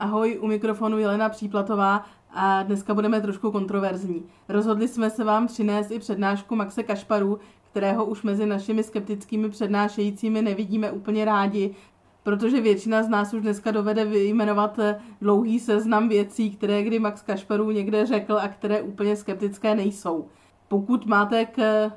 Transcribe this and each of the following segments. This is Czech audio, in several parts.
Ahoj, u mikrofonu Jelena Příplatová a dneska budeme trošku kontroverzní. Rozhodli jsme se vám přinést i přednášku Maxe Kašparu, kterého už mezi našimi skeptickými přednášejícími nevidíme úplně rádi, protože většina z nás už dneska dovede vyjmenovat dlouhý seznam věcí, které kdy Max Kašparu někde řekl a které úplně skeptické nejsou. Pokud máte k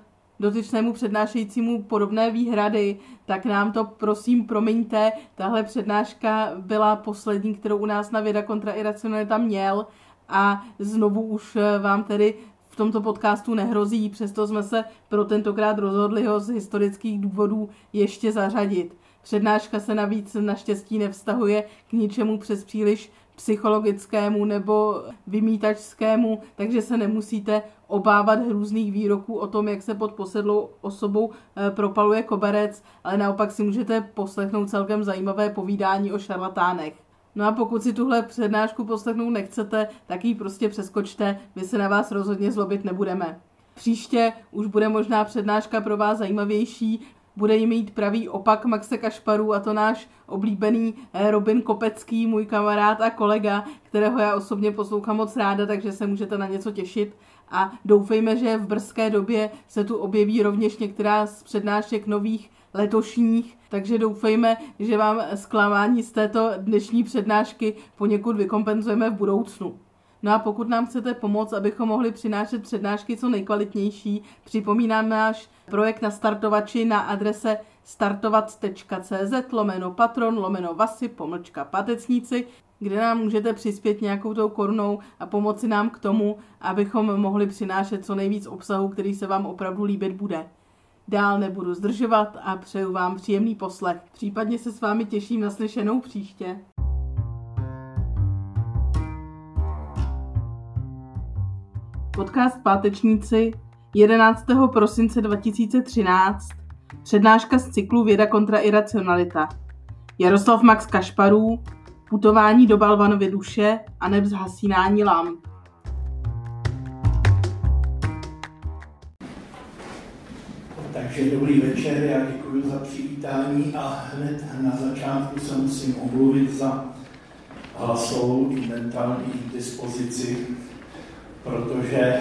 dotyčnému přednášejícímu podobné výhrady, tak nám to prosím promiňte. Tahle přednáška byla poslední, kterou u nás na Věda kontra iracionalita měl a znovu už vám tedy v tomto podcastu nehrozí, přesto jsme se pro tentokrát rozhodli ho z historických důvodů ještě zařadit. Přednáška se navíc naštěstí nevztahuje k ničemu přes příliš psychologickému nebo vymítačskému, takže se nemusíte obávat hrůzných výroků o tom, jak se pod posedlou osobou eh, propaluje koberec, ale naopak si můžete poslechnout celkem zajímavé povídání o šarlatánech. No a pokud si tuhle přednášku poslechnout nechcete, tak ji prostě přeskočte, my se na vás rozhodně zlobit nebudeme. Příště už bude možná přednáška pro vás zajímavější, bude jí mít pravý opak Maxe Kašparu a to náš oblíbený eh, Robin Kopecký, můj kamarád a kolega, kterého já osobně poslouchám moc ráda, takže se můžete na něco těšit. A doufejme, že v brzké době se tu objeví rovněž některá z přednášek nových letošních, takže doufejme, že vám zklamání z této dnešní přednášky poněkud vykompenzujeme v budoucnu. No a pokud nám chcete pomoct, abychom mohli přinášet přednášky co nejkvalitnější, připomínám náš projekt na startovači na adrese startovat.cz lomeno patron lomeno vasy pomlčka patecníci, kde nám můžete přispět nějakou tou korunou a pomoci nám k tomu, abychom mohli přinášet co nejvíc obsahu, který se vám opravdu líbit bude. Dál nebudu zdržovat a přeju vám příjemný poslech. Případně se s vámi těším na slyšenou příště. Podcast Pátečníci 11. prosince 2013 Přednáška z cyklu Věda kontra iracionalita Jaroslav Max Kašparů Putování do Balvanovy duše a neb zhasínání lamp Takže dobrý večer, já děkuji za přivítání a hned na začátku se musím omluvit za hlasovou i mentální dispozici protože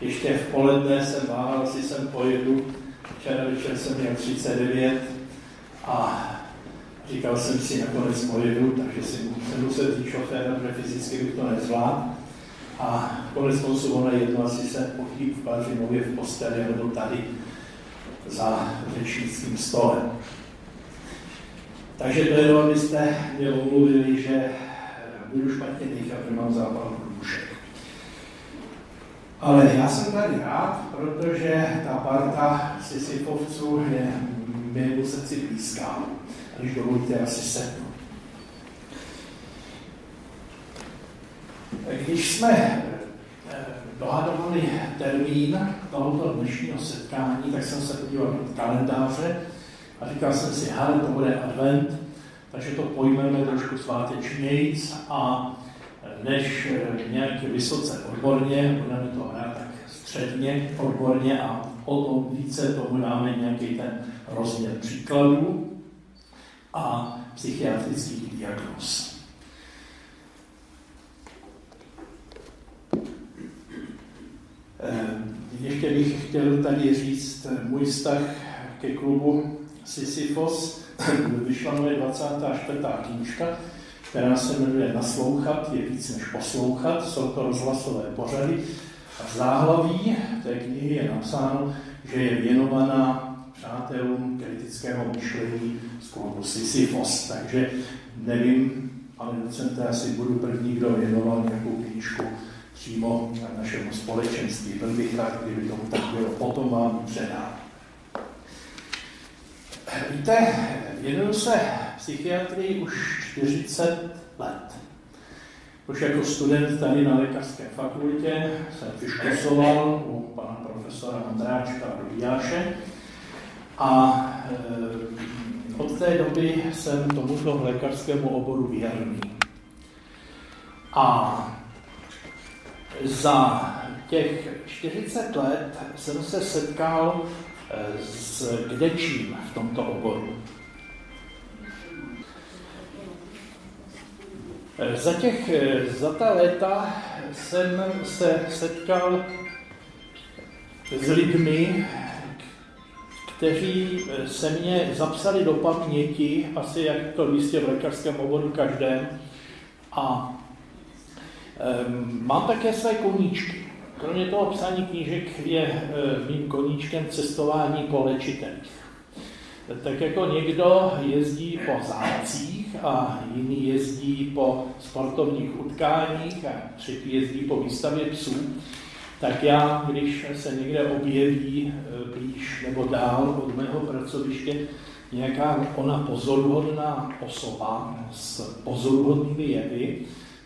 ještě v poledne jsem váhal, jestli jsem pojedu. Včera večer jsem měl 39 a říkal jsem si, nakonec pojedu, takže jsem musel říct šoféra, protože fyzicky bych to nezvládl. A konec konců ono jedno, asi se pochýb v Bařinově v posteli nebo tady za řečnickým stolem. Takže to jenom, abyste mě omluvili, že budu špatně dýchat, že mám zápal dušek. Ale já jsem tady rád, protože ta parta Sisyfovců je mému srdci blízká. Když dovolíte, asi sednu. Když jsme eh, dohadovali termín tohoto dnešního setkání, tak jsem se podíval do kalendáře a říkal jsem si, hele, to bude advent, takže to pojmeme trošku svátečnějíc a než eh, nějak vysoce odborně, budeme to hrát tak středně odborně a o to více tomu dáme nějaký ten rozměr příkladů a psychiatrických diagnóz. Eh, ještě bych chtěl tady říct můj vztah ke klubu Sisyphos. Vyšla moje 24. knížka, která se jmenuje Naslouchat je víc než poslouchat, jsou to rozhlasové pořady. A v záhlaví té knihy je napsáno, že je věnovaná přátelům kritického myšlení z klubu Sisyphos. Takže nevím, pane docente, asi budu první, kdo věnoval nějakou knížku přímo na našemu společenství. Byl bych rád, kdyby tomu tak bylo. Potom vám předám. Víte, věnuju se psychiatrii už 40 let. Už jako student tady na lékařské fakultě jsem vyškosoval u pana profesora Andráčka a Dobijáše a e, od té doby jsem tomuto lékařskému oboru věrný. A za těch 40 let jsem se setkal s kdečím v tomto oboru. Za, těch, za ta léta jsem se setkal s lidmi, kteří se mě zapsali do paměti, asi jak to jistě v lékařském oboru každém. A um, mám také své koníčky. Kromě toho psání knížek je e, mým koníčkem cestování po léčitelích. Tak jako někdo jezdí po zácích a jiný jezdí po sportovních utkáních a třetí jezdí po výstavě psů, tak já, když se někde objeví e, blíž nebo dál od mého pracoviště nějaká ona pozoruhodná osoba s pozoruhodnými jevy,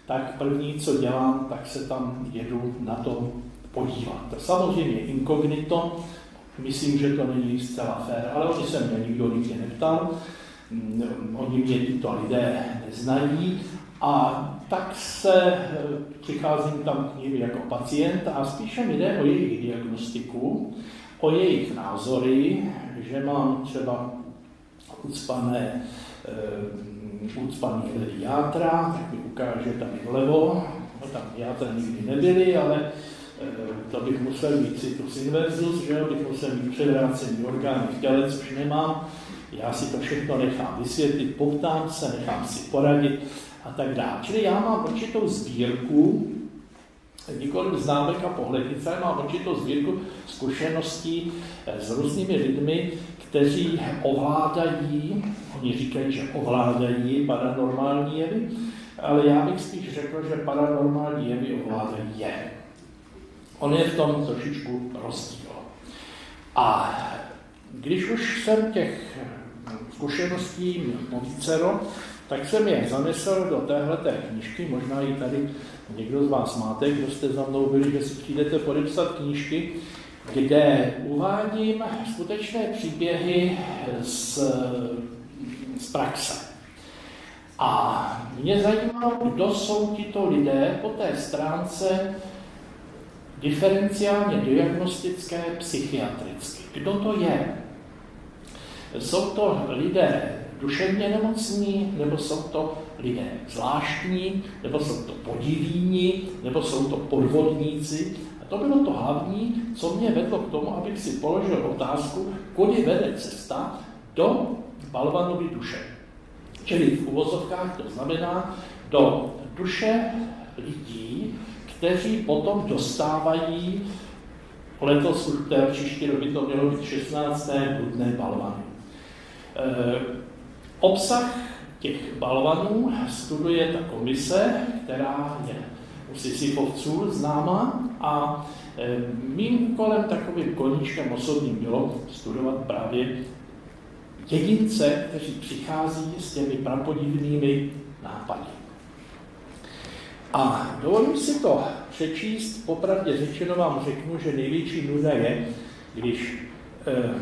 tak první, co dělám, tak se tam jedu na to podívat. Samozřejmě inkognito, myslím, že to není zcela fér, ale oni se mě nikdo nikdy neptal, mm, oni mě tyto lidé neznají a tak se eh, přicházím tam k ním jako pacient a spíše mi jde o jejich diagnostiku, o jejich názory, že mám třeba ucpané, uh, ucpaný játra, tak mi ukáže tam vlevo, no, tam játra nikdy nebyly, ale uh, to bych musel mít citus inversus, že bych musel mít předvrácený orgány v těle, což nemám. Já si to všechno nechám vysvětlit, poptám se, nechám si poradit a tak dále. Čili já mám určitou sbírku, nikoli známek a pohlednice, mám určitou sbírku zkušeností eh, s různými lidmi, kteří ovládají, oni říkají, že ovládají paranormální jevy, ale já bych spíš řekl, že paranormální jevy ovládají je. On je v tom trošičku rozdíl. A když už jsem těch zkušeností měl vícero, tak jsem je zanesl do téhleté knížky, možná ji tady někdo z vás máte, kdo jste za mnou byli, že si přijdete podepsat knížky, kde uvádím skutečné příběhy z, z praxe. A mě zajímalo, kdo jsou tito lidé po té stránce diferenciálně diagnostické, psychiatrické. Kdo to je? Jsou to lidé duševně nemocní, nebo jsou to lidé zvláštní, nebo jsou to podivíni, nebo jsou to podvodníci, to bylo to hlavní, co mě vedlo k tomu, abych si položil otázku, kudy vede cesta do balvanovy duše. Čili v uvozovkách to znamená do duše lidí, kteří potom dostávají letos už té příští rok by to mělo být 16. dudné balvany. Obsah těch balvanů studuje ta komise, která je u Sisyfovců známá a e, mým úkolem takovým koníčkem osobním bylo studovat právě jedince, kteří přichází s těmi prapodivnými nápady. A dovolím si to přečíst, popravdě řečeno vám řeknu, že největší nuda je, když eh,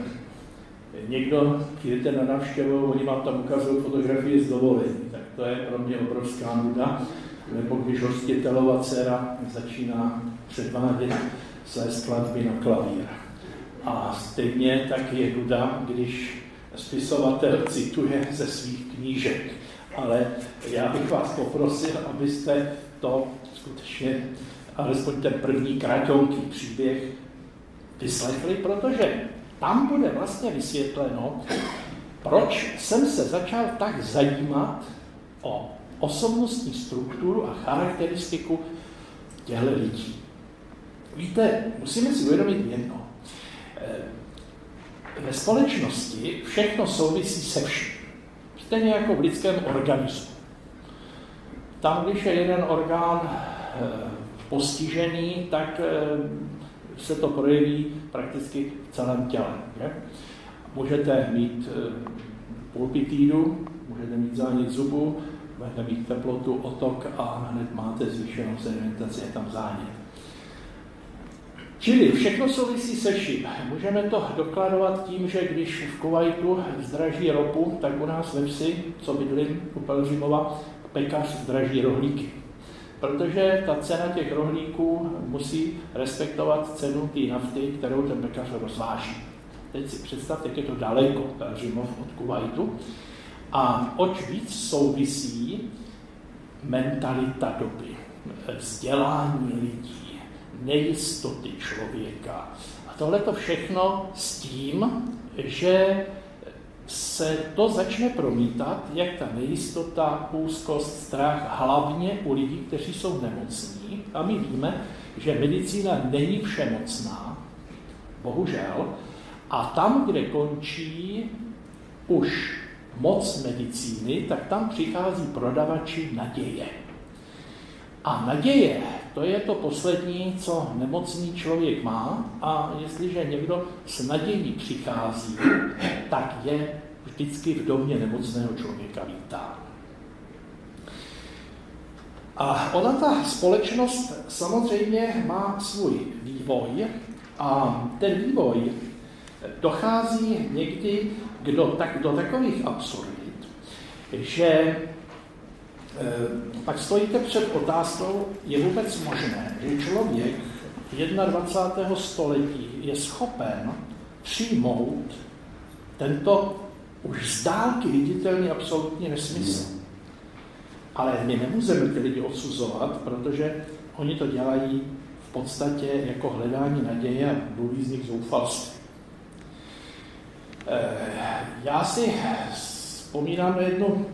někdo přijdete na návštěvu, oni vám tam ukazují fotografie z dovolení, tak to je pro mě obrovská nuda nebo když hostitelová dcera začíná předvádět své skladby na klavír. A stejně tak je nuda, když spisovatel cituje ze svých knížek. Ale já bych vás poprosil, abyste to skutečně, alespoň ten první kratonký příběh vyslechli, protože tam bude vlastně vysvětleno, proč jsem se začal tak zajímat o osobnostní strukturu a charakteristiku těchto lidí. Víte, musíme si uvědomit jedno. Eh, ve společnosti všechno souvisí se vším. Stejně jako v lidském organismu. Tam, když je jeden orgán eh, postižený, tak eh, se to projeví prakticky v celém těle. Že? Můžete mít pulpitídu, můžete mít zánět zubu, budete mít teplotu, otok a hned máte zvýšenou sedimentaci, je tam zánět. Čili všechno souvisí se vším. Můžeme to dokladovat tím, že když v Kuwaitu zdraží ropu, tak u nás ve vsi, co bydlím u Pelřimova, pekař zdraží rohlíky. Protože ta cena těch rohlíků musí respektovat cenu té nafty, kterou ten pekař rozváží. Teď si představte, jak je to daleko Pelřimov od Kuwaitu. A oč víc souvisí mentalita doby, vzdělání lidí, nejistoty člověka. A tohle to všechno s tím, že se to začne promítat, jak ta nejistota, úzkost, strach, hlavně u lidí, kteří jsou nemocní. A my víme, že medicína není všemocná, bohužel, a tam, kde končí už moc medicíny, tak tam přichází prodavači naděje. A naděje, to je to poslední, co nemocný člověk má a jestliže někdo s nadějí přichází, tak je vždycky v domě nemocného člověka vítán. A ona ta společnost samozřejmě má svůj vývoj a ten vývoj dochází někdy do, tak, do takových absurdit, že pak stojíte před otázkou, je vůbec možné, že člověk 21. století je schopen přijmout tento už z dálky viditelný absolutní nesmysl. Ale my nemůžeme ty lidi odsuzovat, protože oni to dělají v podstatě jako hledání naděje a mluví z nich zoufalství. Eh, já si vzpomínám na jednu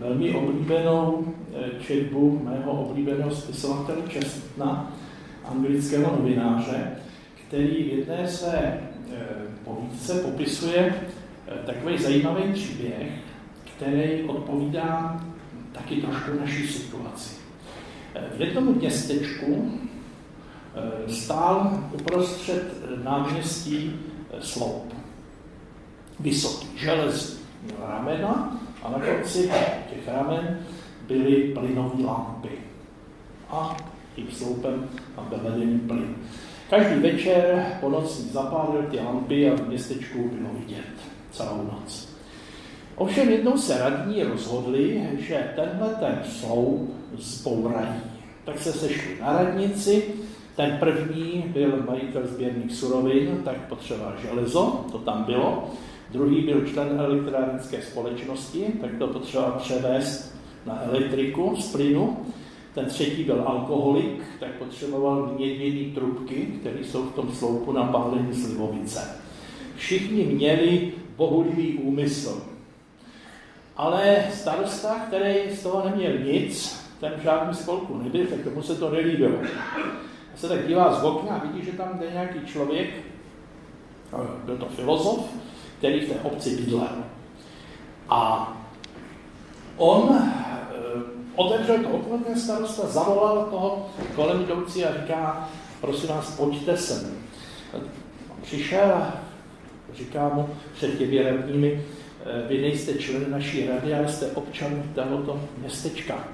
velmi oblíbenou eh, četbu mého oblíbeného spisovatele Čestna, anglického novináře, který v jedné své eh, povídce popisuje takový zajímavý příběh, který odpovídá taky trošku naší situaci. V jednom městečku stál uprostřed náměstí sloup vysoký, železný. Ramena a na konci těch ramen byly plynové lampy. A tím sloupem tam byl vedený plyn. Každý večer po noci zapálil ty lampy a v městečku bylo vidět celou noc. Ovšem jednou se radní rozhodli, že tenhle ten sloup zbourají. Tak se sešli na radnici, ten první byl majitel sběrných surovin, tak potřeboval železo, to tam bylo. Druhý byl člen elektrárenské společnosti, tak to potřeboval převést na elektriku z plynu. Ten třetí byl alkoholik, tak potřeboval měděný trubky, které jsou v tom sloupu na pálení slivovice. Všichni měli bohulivý úmysl. Ale starosta, který z toho neměl nic, ten v žádném spolku nebyl, tak tomu se to nelíbilo. A se tak dívá z okna a vidí, že tam jde nějaký člověk, byl to filozof, který v té obci bydlel. A on e, otevřel to ten starosta zavolal toho kolem jdoucí a říká, prosím vás, pojďte sem. Přišel a říká mu před těmi radními, eh, vy nejste člen naší rady, ale jste občan tohoto městečka.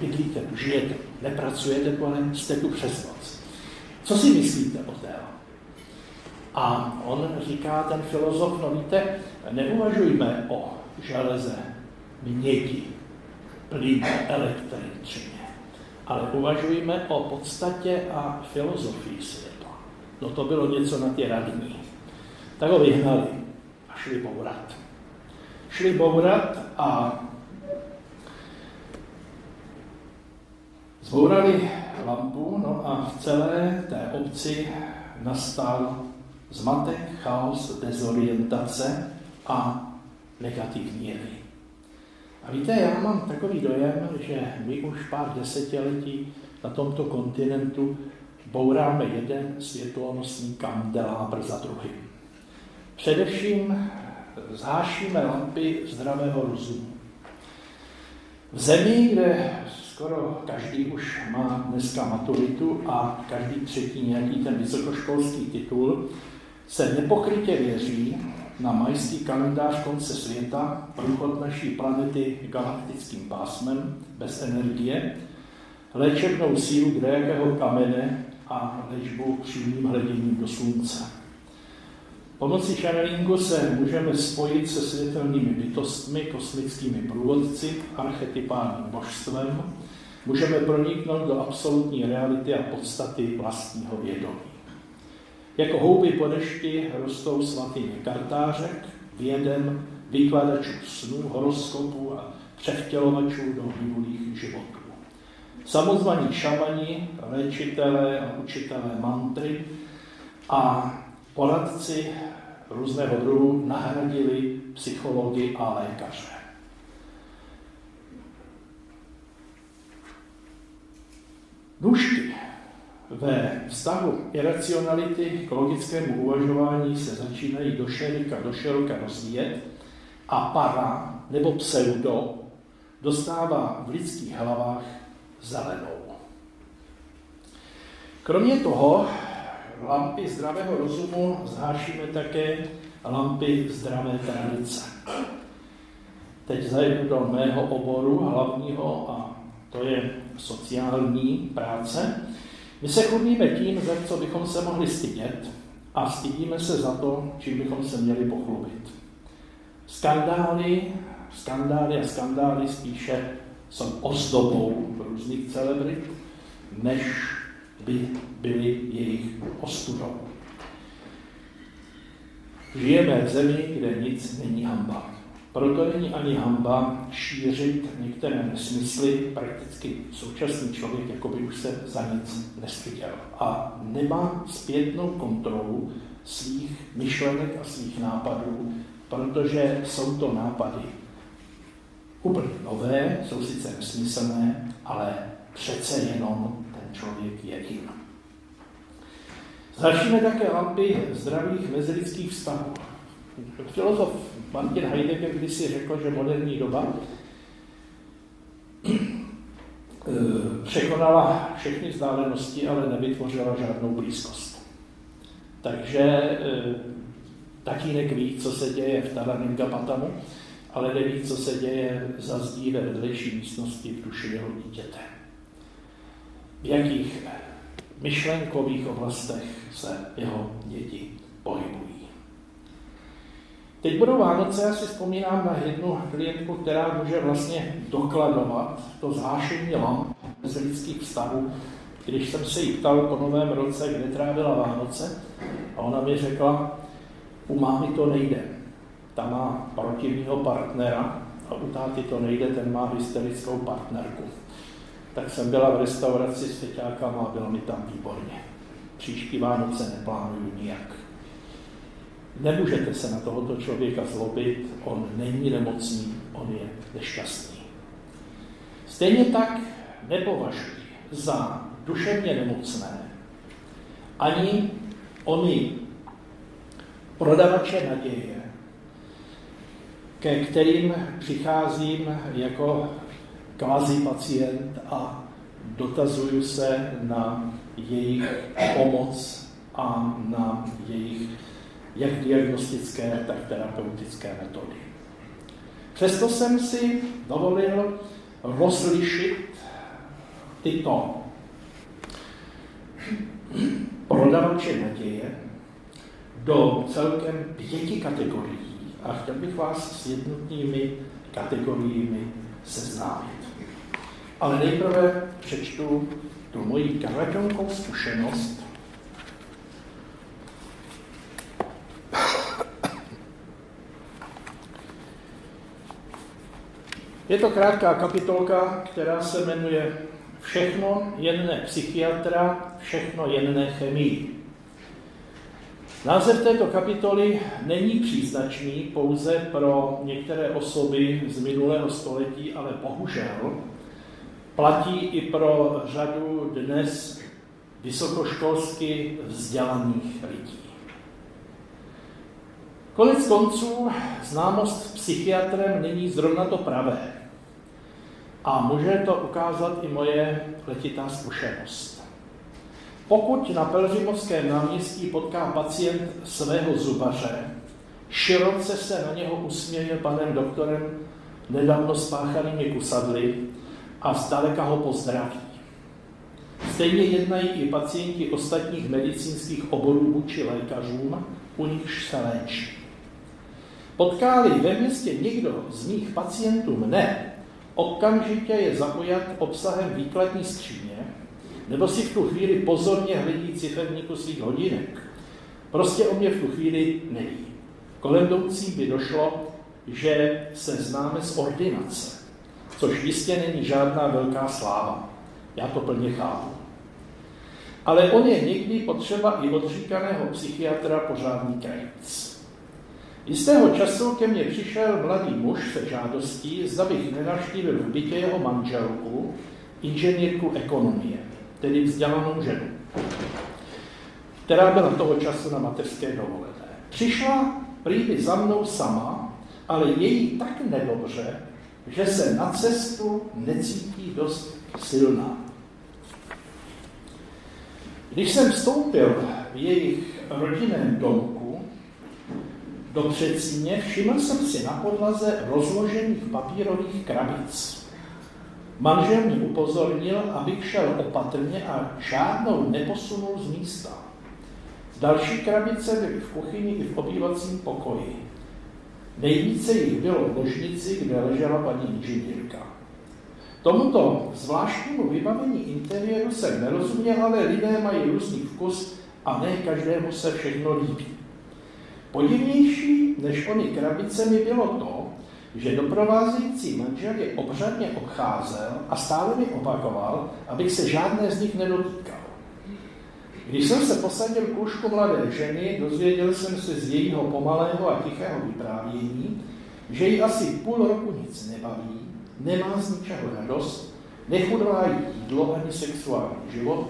Bydlíte, žijete, nepracujete ale jste tu přes noc. Co si myslíte o té a on říká, ten filozof, no víte, neuvažujme o železe, mědi, plynu, elektřině, ale uvažujme o podstatě a filozofii světa. No to bylo něco na ty radní. Tak ho vyhnali a šli bourat. Šli bourat a zbourali lampu, no a v celé té obci nastal zmatek, chaos, dezorientace a negativní jevy. A víte, já mám takový dojem, že my už pár desetiletí na tomto kontinentu bouráme jeden světlonosný kandelábr za druhým. Především zhášíme lampy zdravého rozumu. V zemi, kde skoro každý už má dneska maturitu a každý třetí nějaký ten vysokoškolský titul, se nepokrytě věří na majský kalendář konce světa, průchod naší planety galaktickým pásmem bez energie, léčebnou sílu kdejakého kamene a léčbu přímým hleděním do slunce. Pomocí channelingu se můžeme spojit se světelnými bytostmi, kosmickými průvodci, archetypálním božstvem, můžeme proniknout do absolutní reality a podstaty vlastního vědomí. Jako houby po dešti rostou svatými kartářek, vědem, vykladačů snů, horoskopů a převtělovačů do minulých životů. samozvaní šamani, léčitelé a učitelé mantry a poradci různého druhu nahradili psychologi a lékaře. Nůžky ve vztahu iracionality k logickému uvažování se začínají do šerika, do široka rozvíjet a para nebo pseudo dostává v lidských hlavách zelenou. Kromě toho lampy zdravého rozumu zhášíme také lampy zdravé tradice. Teď zajdu do mého oboru hlavního a to je sociální práce. My se chlubíme tím, za co bychom se mohli stydět a stydíme se za to, čím bychom se měli pochlubit. Skandály, skandály a skandály spíše jsou ozdobou různých celebrit, než by byly jejich ostudou. Žijeme v zemi, kde nic není hamba. Proto není ani hamba šířit některé nesmysly, prakticky současný člověk jako by už se za nic nestyděl. A nemá zpětnou kontrolu svých myšlenek a svých nápadů, protože jsou to nápady úplně nové, jsou sice nesmyslné, ale přece jenom ten člověk je jim. Začneme také lampy zdravých mezilidských vztahů. Filozof Martin Heidegger kdysi řekl, že moderní doba eh, překonala všechny vzdálenosti, ale nevytvořila žádnou blízkost. Takže eh, tatínek ví, co se děje v Taraným Gabatamu, ale neví, co se děje za zdí ve vedlejší místnosti v duši jeho dítěte. V jakých myšlenkových oblastech se jeho děti pohybují. Teď budou Vánoce, já si vzpomínám na jednu klientku, která může vlastně dokladovat to zhášení lamp z lidských vztahů. Když jsem se jí ptal po novém roce, kde trávila Vánoce, a ona mi řekla, u mámy to nejde. Ta má protivního partnera a u táty to nejde, ten má hysterickou partnerku. Tak jsem byla v restauraci s a bylo mi tam výborně. Příští Vánoce neplánuju nijak. Nemůžete se na tohoto člověka zlobit, on není nemocný, on je nešťastný. Stejně tak nepovažuji za duševně nemocné ani oni prodavače naděje, ke kterým přicházím jako kvazi pacient a dotazuju se na jejich pomoc a na jejich jak diagnostické, tak terapeutické metody. Přesto jsem si dovolil rozlišit tyto prodavače naděje do celkem pěti kategorií a chtěl bych vás s jednotnými kategoriemi seznámit. Ale nejprve přečtu tu moji karvaťonkou zkušenost Je to krátká kapitolka, která se jmenuje Všechno jen psychiatra, všechno jen chemii. Název této kapitoly není příznačný pouze pro některé osoby z minulého století, ale bohužel platí i pro řadu dnes vysokoškolsky vzdělaných lidí. Konec konců známost psychiatrem není zrovna to pravé. A může to ukázat i moje letitá zkušenost. Pokud na Pelřimovském náměstí potká pacient svého zubaře, široce se na něho usměje panem doktorem nedávno spáchanými kusadly a zdaleka ho pozdraví. Stejně jednají i pacienti ostatních medicínských oborů vůči lékařům, u nichž se léčí. Potkáli ve městě někdo z mých pacientů mne, okamžitě je zaujat obsahem výkladní skříně, nebo si v tu chvíli pozorně hledí ciferníku svých hodinek. Prostě o mě v tu chvíli neví. Kolem jdoucí by došlo, že se známe z ordinace, což jistě není žádná velká sláva. Já to plně chápu. Ale on je někdy potřeba i odříkaného psychiatra pořádný krajic. Jistého času ke mně přišel mladý muž se žádostí, zda bych nenavštívil v bytě jeho manželku, inženýrku ekonomie, tedy vzdělanou ženu, která byla toho času na mateřské dovolené. Přišla prý za mnou sama, ale je jí tak nedobře, že se na cestu necítí dost silná. Když jsem vstoupil v jejich rodinném domku do předsíně, všiml jsem si na podlaze rozložených papírových krabic. Manžel mi upozornil, abych šel opatrně a žádnou neposunul z místa. Další krabice byly v kuchyni i v obývacím pokoji. Nejvíce jich bylo v ložnici, kde ležela paní inženýrka. Tomuto zvláštnímu vybavení interiéru jsem nerozuměl, ale lidé mají různý vkus a ne každému se všechno líbí. Podivnější než ony krabice mi bylo to, že doprovázející manžel je obřadně obcházel a stále mi opakoval, abych se žádné z nich nedotýkal. Když jsem se posadil k lůžku mladé ženy, dozvěděl jsem se z jejího pomalého a tichého vyprávění, že jí asi půl roku nic nebaví, nemá z ničeho radost, nechudlá jídlo ani sexuální život,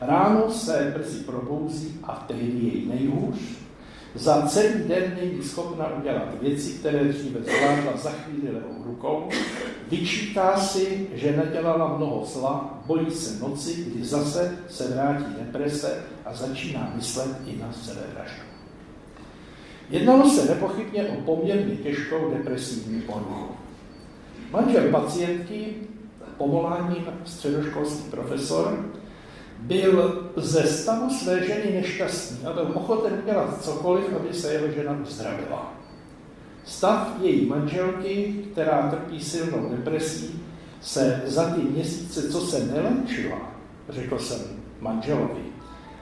ráno se brzy probouzí a tehdy jej nejhůř, za celý den není schopna udělat věci, které dříve zvládla za chvíli levou rukou. Vyčítá si, že nedělala mnoho zla, bojí se noci, kdy zase se vrátí deprese a začíná myslet i na sebevraždu. Jednalo se nepochybně o poměrně těžkou depresivní poruchu. Manžel pacientky, povoláním středoškolský profesor, byl ze stavu své ženy nešťastný a byl ochoten udělat cokoliv, aby se jeho žena uzdravila. Stav její manželky, která trpí silnou depresí, se za ty měsíce, co se neléčila, řekl jsem manželovi,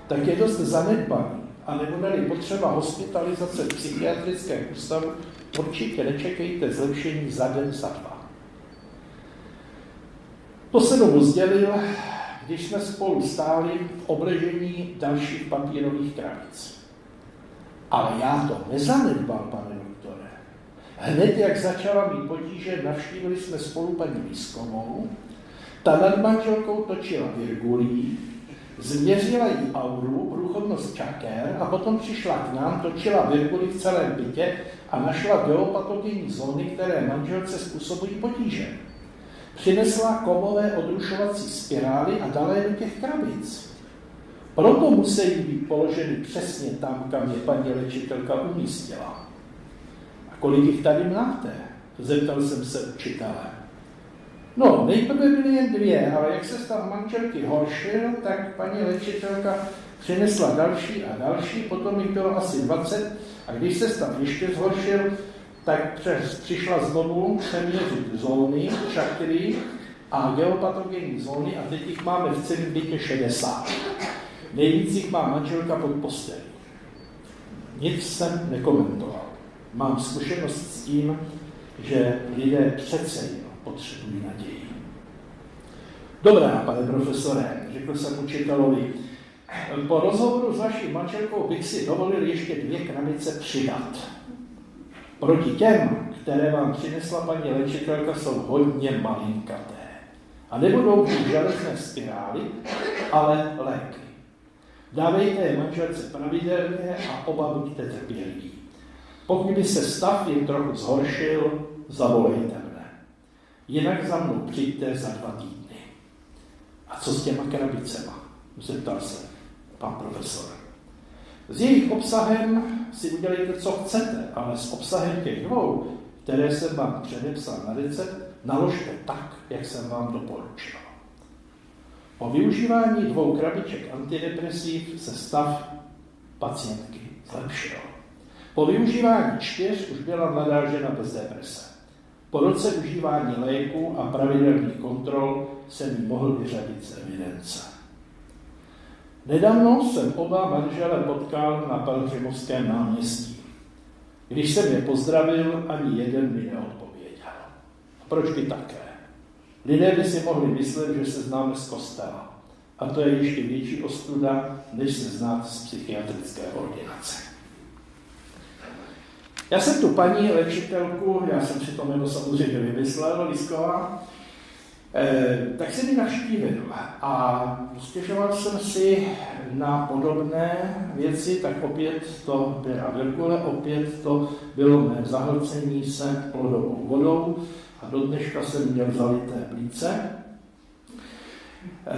tak je dost zanedbaný a nebude-li potřeba hospitalizace v psychiatrickém ústavu, určitě nečekejte zlepšení za den, za dva. To se mu sdělil když jsme spolu stáli v obležení dalších papírových krabic. Ale já to nezanedbal, pane doktore. Hned, jak začala mít potíže, navštívili jsme spolu paní Výzkovou. Ta nad manželkou točila virgulí, změřila jí auru, průchodnost čaker a potom přišla k nám, točila virgulí v celém bytě a našla geopatogenní zóny, které manželce způsobují potíže. Přinesla komové odrušovací spirály a dala je do těch krabic. Proto musí být položeny přesně tam, kam je paní léčitelka umístila. A kolik jich tady máte? Zeptal jsem se učitele. No, nejprve byly jen dvě, ale jak se stav manželky horšil, tak paní léčitelka přinesla další a další, potom jich bylo asi 20 a když se stav ještě zhoršil, tak přes, přišla znovu přeměřit zóny, čakry a geopatogenní zóny a teď jich máme v celém bytě 60. Nejvíc jich má manželka pod postelí. Nic jsem nekomentoval. Mám zkušenost s tím, že lidé přece jen potřebují naději. Dobrá, pane profesore, řekl jsem učitelovi, po rozhovoru s vaší manželkou bych si dovolil ještě dvě krabice přidat. Proti těm, které vám přinesla paní léčitelka, jsou hodně malinkaté. A nebudou být železné spirály, ale léky. Dávejte je manželce pravidelně a oba buďte trpěliví. Pokud by se stav jen trochu zhoršil, zavolejte mne. Jinak za mnou přijďte za dva týdny. A co s těma krabicema? Zeptal se pan profesor. S jejich obsahem si udělejte, co chcete, ale s obsahem těch dvou, které jsem vám předepsal na recept, naložte tak, jak jsem vám doporučil. Po využívání dvou krabiček antidepresiv se stav pacientky zlepšil. Po využívání čtyř už byla mladá žena bez deprese. Po roce užívání léku a pravidelných kontrol jsem ji mohl vyřadit z evidence. Nedávno jsem oba manžele potkal na Pelhřimovském náměstí. Když jsem je pozdravil, ani jeden mi neodpověděl. Proč by také? Lidé by si mohli myslet, že se známe z kostela. A to je ještě větší ostuda, než se znát z psychiatrické ordinace. Já jsem tu paní léčitelku, já jsem si to jméno samozřejmě vymyslel, Lisková, tak jsem ji navštívil a stěžoval jsem si na podobné věci, tak opět to byla Virgule, opět to bylo mé zahlcení se plodovou vodou a do dneška jsem měl zalité plíce. Eh,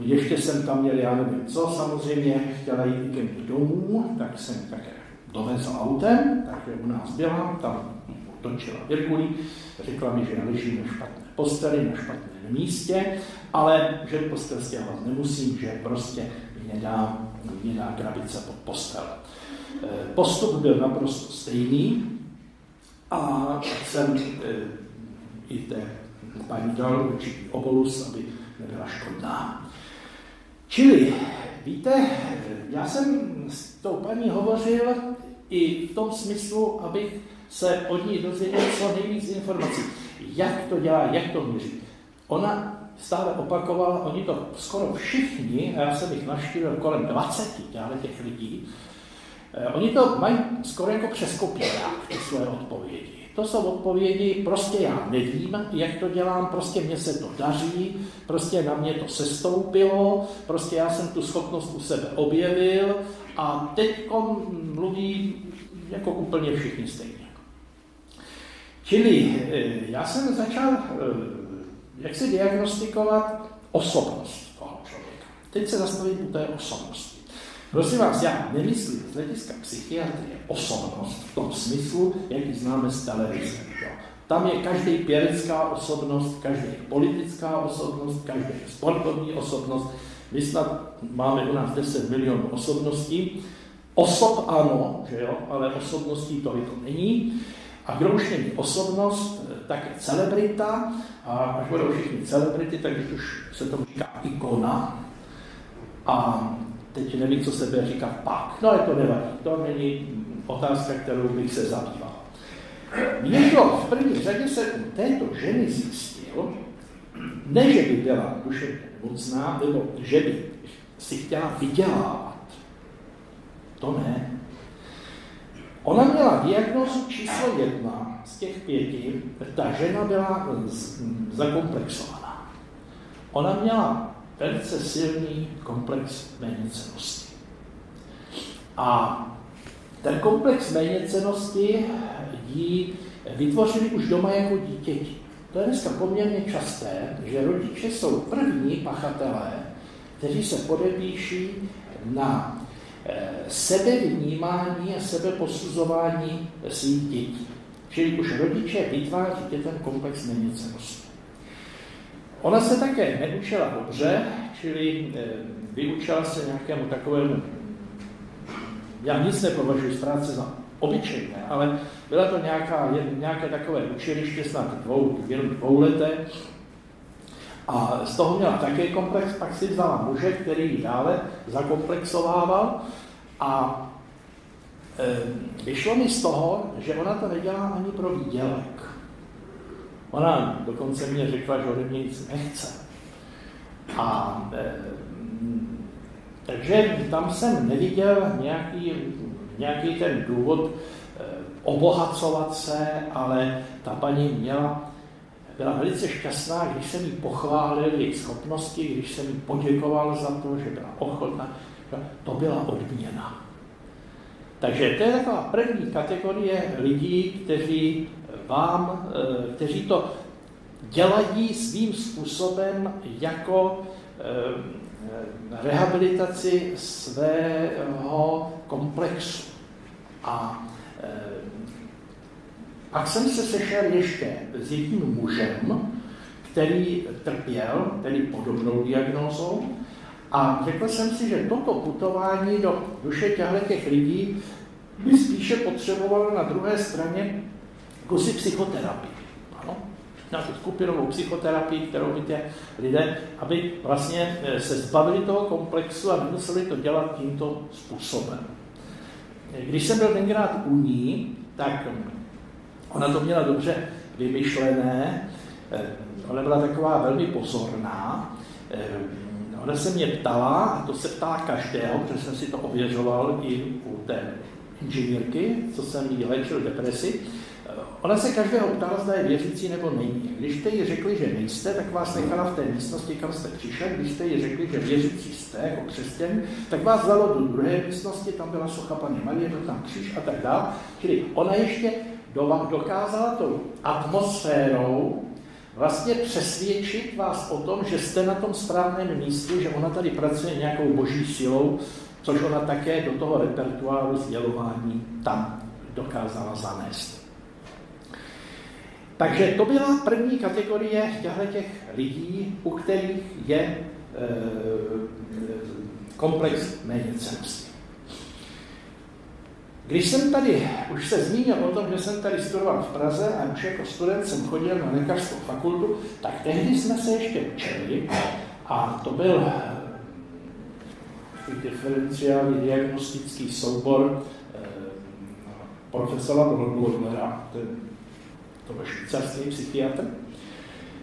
ještě jsem tam měl, já nevím co, samozřejmě chtěla jít ke mně domů, tak jsem také dovezl autem, takže u nás byla, tam točila Virgulí, řekla mi, že ležím na špatné posteli, na špatném místě, ale že postel stěhovat nemusím, že prostě mě dá, mě dá krabice pod postel. Eh, postup byl naprosto stejný a jsem eh, i té paní dal určitý obolus, aby nebyla škodná. Čili, víte, já jsem s tou paní hovořil i v tom smyslu, abych se od ní dozvěděl co nejvíc informací. Jak to dělá, jak to měří. Ona stále opakovala, oni to skoro všichni, a já jsem jich naštívil kolem 20 těch lidí, eh, oni to mají skoro jako přes kopírák, ty své odpovědi. To jsou odpovědi, prostě já nevím, jak to dělám, prostě mně se to daří, prostě na mě to sestoupilo, prostě já jsem tu schopnost u sebe objevil a teď mluví jako úplně všichni stejně. Čili eh, já jsem začal, eh, jak se diagnostikovat osobnost toho člověka. Teď se zastavím u té osobnosti. Prosím vás, já nemyslím z hlediska psychiatrie osobnost v tom smyslu, jaký známe z televize. Tam je každý pěvecká osobnost, každý politická osobnost, každý sportovní osobnost. My snad máme u nás 10 milionů osobností. Osob ano, že jo, ale osobností to to není. A kdo už není osobnost, tak je celebrita. A až budou všichni celebrity, tak už se to říká ikona. A teď nevím, co se bude říkat pak. No ale to nevadí, to není otázka, kterou bych se zabýval. Někdo v první řadě se u této ženy zjistil, ne, že by byla duševně nemocná, nebo že by si chtěla vydělávat. To ne. Ona měla diagnózu číslo jedna z těch pěti, ta žena byla zakomplexovaná. Ona měla velice silný komplex méněcenosti. A ten komplex méněcenosti jí vytvořili už doma jako dítěti. To je dneska poměrně časté, že rodiče jsou první pachatelé, kteří se podepíší na sebevnímání a sebeposuzování svých dětí. Čili už rodiče vytváří ten komplex méněcenosti. Ona se také neučila dobře, čili eh, vyučila se nějakému takovému, já nic nepovažuji z práce za obyčejné, ale byla to nějaká, nějaké takové učiliště, snad dvou, jenom dvouleté, a z toho měla také komplex, pak si vzala muže, který ji dále zakomplexovával a e, vyšlo mi z toho, že ona to nedělá ani pro výdělek. Ona dokonce mě řekla, že ode mě nic nechce. A e, takže tam jsem neviděl nějaký, nějaký ten důvod e, obohacovat se, ale ta paní měla, byla velice šťastná, když jsem jí pochválil její schopnosti, když jsem jí poděkoval za to, že byla ochotná, to byla odměna. Takže to je taková první kategorie lidí, kteří vám, eh, kteří to dělají svým způsobem jako eh, rehabilitaci svého komplexu. A eh, pak jsem se sešel ještě s jedním mužem, který trpěl, tedy podobnou diagnózou, a řekl jsem si, že toto putování do duše těch lidí by spíše potřebovalo na druhé straně kusy psychoterapii. Ano? Na skupinovou psychoterapii, kterou by ty lidé, aby vlastně eh, se zbavili toho komplexu a nemuseli to dělat tímto způsobem. Když jsem byl tenkrát u ní, tak ona to měla dobře vymyšlené, ona byla taková velmi pozorná. Ona se mě ptala, a to se ptá každého, protože jsem si to ověřoval i u té inženýrky, co jsem jí léčil depresi, Ona se každého ptala, zda je věřící nebo není. Když jste jí řekli, že nejste, tak vás nechala v té místnosti, kam jste přišel. Když jste jí řekli, že věřící jste jako křesťan, tak vás vzalo do druhé místnosti, tam byla socha paní Marie, byl tam kříž a tak dále. Čili ona ještě dokázala tou atmosférou vlastně přesvědčit vás o tom, že jste na tom správném místě, že ona tady pracuje nějakou boží silou, což ona také do toho repertoáru sdělování tam dokázala zanést. Takže to byla první kategorie těch lidí, u kterých je e, komplex méněcenosti. Když jsem tady, už se zmínil o tom, že jsem tady studoval v Praze a už jako student jsem chodil na lékařskou fakultu, tak tehdy jsme se ještě učili a to byl diferenciální diagnostický soubor e, profesora ten to byl švýcarský psychiatr,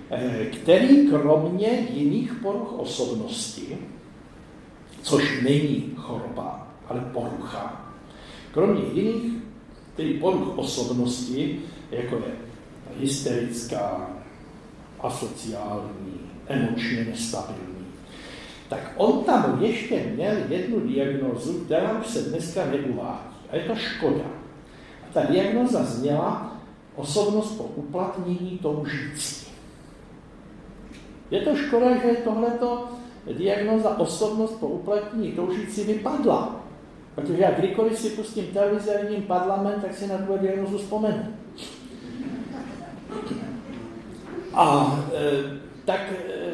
eh, který kromě jiných poruch osobnosti, což není choroba, ale porucha, kromě jiných tedy poruch osobnosti, jako je hysterická, asociální, emočně nestabilní, tak on tam ještě měl jednu diagnozu, která už se dneska neuvádí. A je to škoda. A ta diagnoza zněla osobnost po uplatnění toužící. Je to škoda, že tohleto diagnoza osobnost po uplatnění toužící vypadla. Protože já kdykoliv si pustím televizorním parlament, tak si na tu diagnozu vzpomenu. A e, tak e,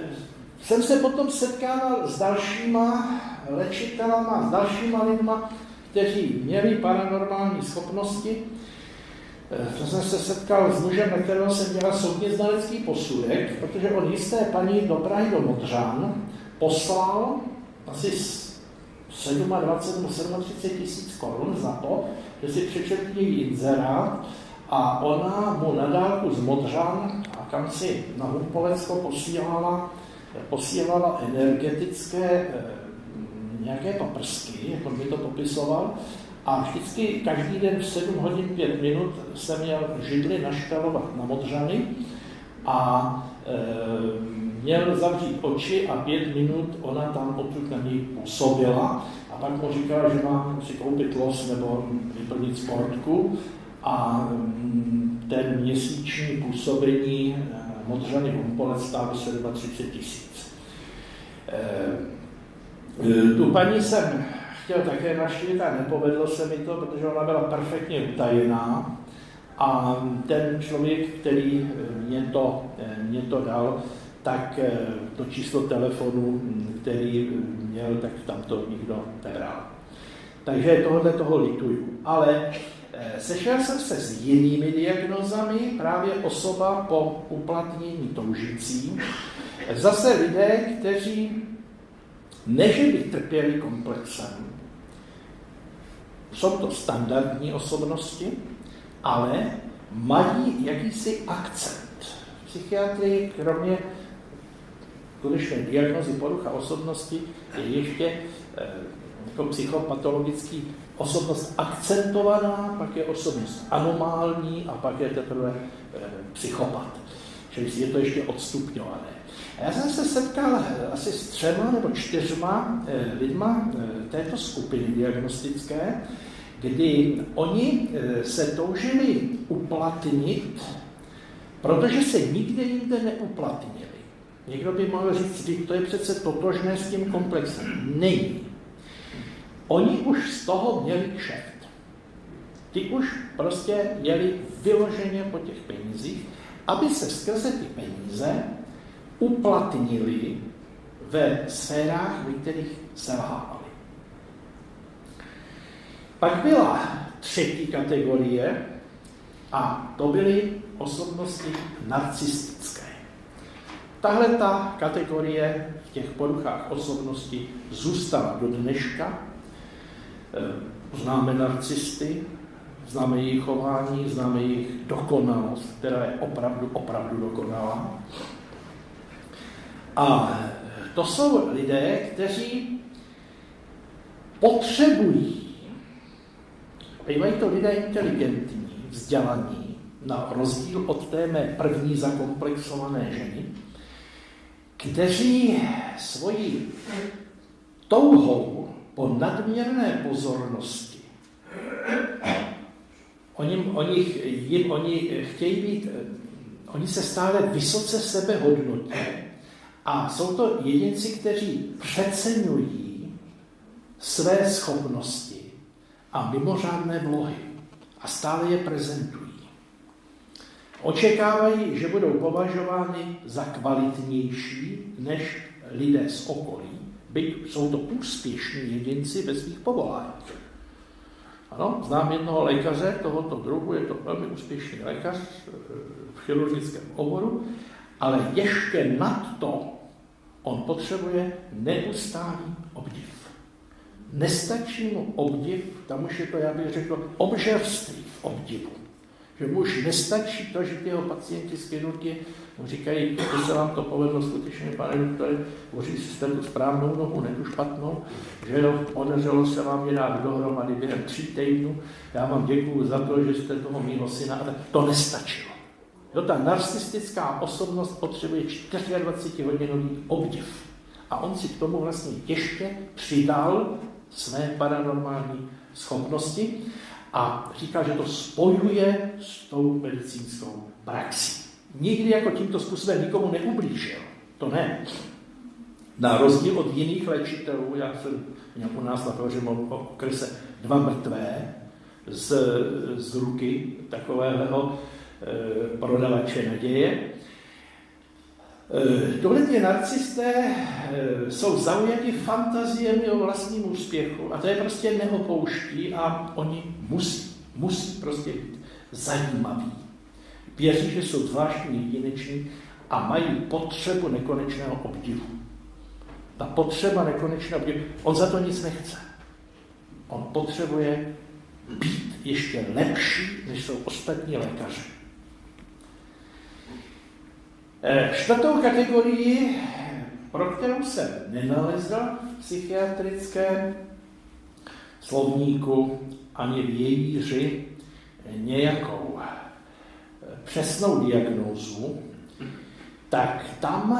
jsem se potom setkával s dalšíma léčitelama, s dalšíma lidma, kteří měli paranormální schopnosti to jsem se setkal s mužem, na kterého jsem dělal soudně znalecký posudek, protože on jisté paní do Prahy do Modřan poslal asi 27 37 tisíc korun za to, že si přečetl její inzerát a ona mu na dálku z Modřan a kam si na Humpolecko posílala, posílala energetické eh, nějaké paprsky, jak on by to popisoval, a vždycky každý den v 7 hodin 5 minut jsem měl židli naštelovat na Modřany a e, měl zavřít oči a pět minut ona tam odtud na něj působila a pak mu říkala, že mám si koupit los nebo vyplnit sportku a mm, ten měsíční působení e, Modřany Humpolec stálo 37 tisíc. E, e, tu paní jsem chtěl také naštívit a nepovedlo se mi to, protože ona byla perfektně utajená a ten člověk, který mě to, mě to dal, tak eh, to číslo telefonu, který měl, tak tam to nikdo nebral. Takže tohle toho lituju. Ale eh, sešel jsem se s jinými diagnozami, právě osoba po uplatnění toužící. Zase lidé, kteří než by trpěli komplexem, jsou to standardní osobnosti, ale mají jakýsi akcent. V psychiatrii, kromě konečné diagnozy porucha osobnosti, je ještě eh, jako psychopatologický osobnost akcentovaná, pak je osobnost anomální a pak je teprve eh, psychopat. Čili je to ještě odstupňované. A já jsem se setkal eh, asi s třema nebo čtyřma lidma této skupiny diagnostické, kdy oni se toužili uplatnit, protože se nikde jinde neuplatnili. Někdo by mohl říct, že to je přece totožné s tím komplexem. Není. Oni už z toho měli kšeft. Ty už prostě jeli vyloženě po těch penězích, aby se skrze ty peníze uplatnili ve sférách, ve kterých selhávali. Pak byla třetí kategorie a to byly osobnosti narcistické. Tahle ta kategorie v těch poruchách osobnosti zůstala do dneška. Eh, známe narcisty, známe jejich chování, známe jejich dokonalost, která je opravdu, opravdu dokonalá. A to jsou lidé, kteří potřebují, bývají to lidé inteligentní, vzdělaní, na rozdíl od té mé první zakomplexované ženy, kteří svoji touhou po nadměrné pozornosti, oni, oni, jim, oni chtějí být, oni se stále vysoce sebe hodnotí a jsou to jedinci, kteří přeceňují své schopnosti a mimořádné vlohy a stále je prezentují. Očekávají, že budou považovány za kvalitnější než lidé z okolí, byť jsou to úspěšní jedinci ve svých povoláních. Ano, znám jednoho lékaře tohoto druhu, je to velmi úspěšný lékař eh, v chirurgickém oboru, ale ještě nad to on potřebuje neustálý obdiv. Nestačí mu obdiv, tam už je to, já bych řekl, obžerství v obdivu že mu už nestačí to, že ty jeho pacienti z chirurgie mu říkají, že se vám to povedlo skutečně, pane doktore, boří jste tu správnou nohu, ne tu špatnou, že jo, podařilo se vám je dát dohromady během tří týdnů, já vám děkuju za to, že jste toho mýho syna, ale to nestačilo. Jo, ta narcistická osobnost potřebuje 24-hodinový obdiv. A on si k tomu vlastně ještě přidal své paranormální schopnosti a říká, že to spojuje s tou medicínskou praxí. Nikdy jako tímto způsobem nikomu neublížil. To ne. Na rozdíl od jiných léčitelů, já jsem měl u nás na o okrese dva mrtvé z, z ruky takového e, prodavače naděje, Tohle ty narcisté eh, jsou zaujati fantaziemi o vlastním úspěchu a to je prostě neopouští a oni musí, musí prostě být zajímaví. Věří, že jsou zvláštní jedineční a mají potřebu nekonečného obdivu. Ta potřeba nekonečného obdivu, on za to nic nechce. On potřebuje být ještě lepší, než jsou ostatní lékaři. Eh, čtvrtou kategorii, pro kterou jsem nenalezl v psychiatrickém slovníku ani v jejíři nějakou eh, přesnou diagnózu, tak tam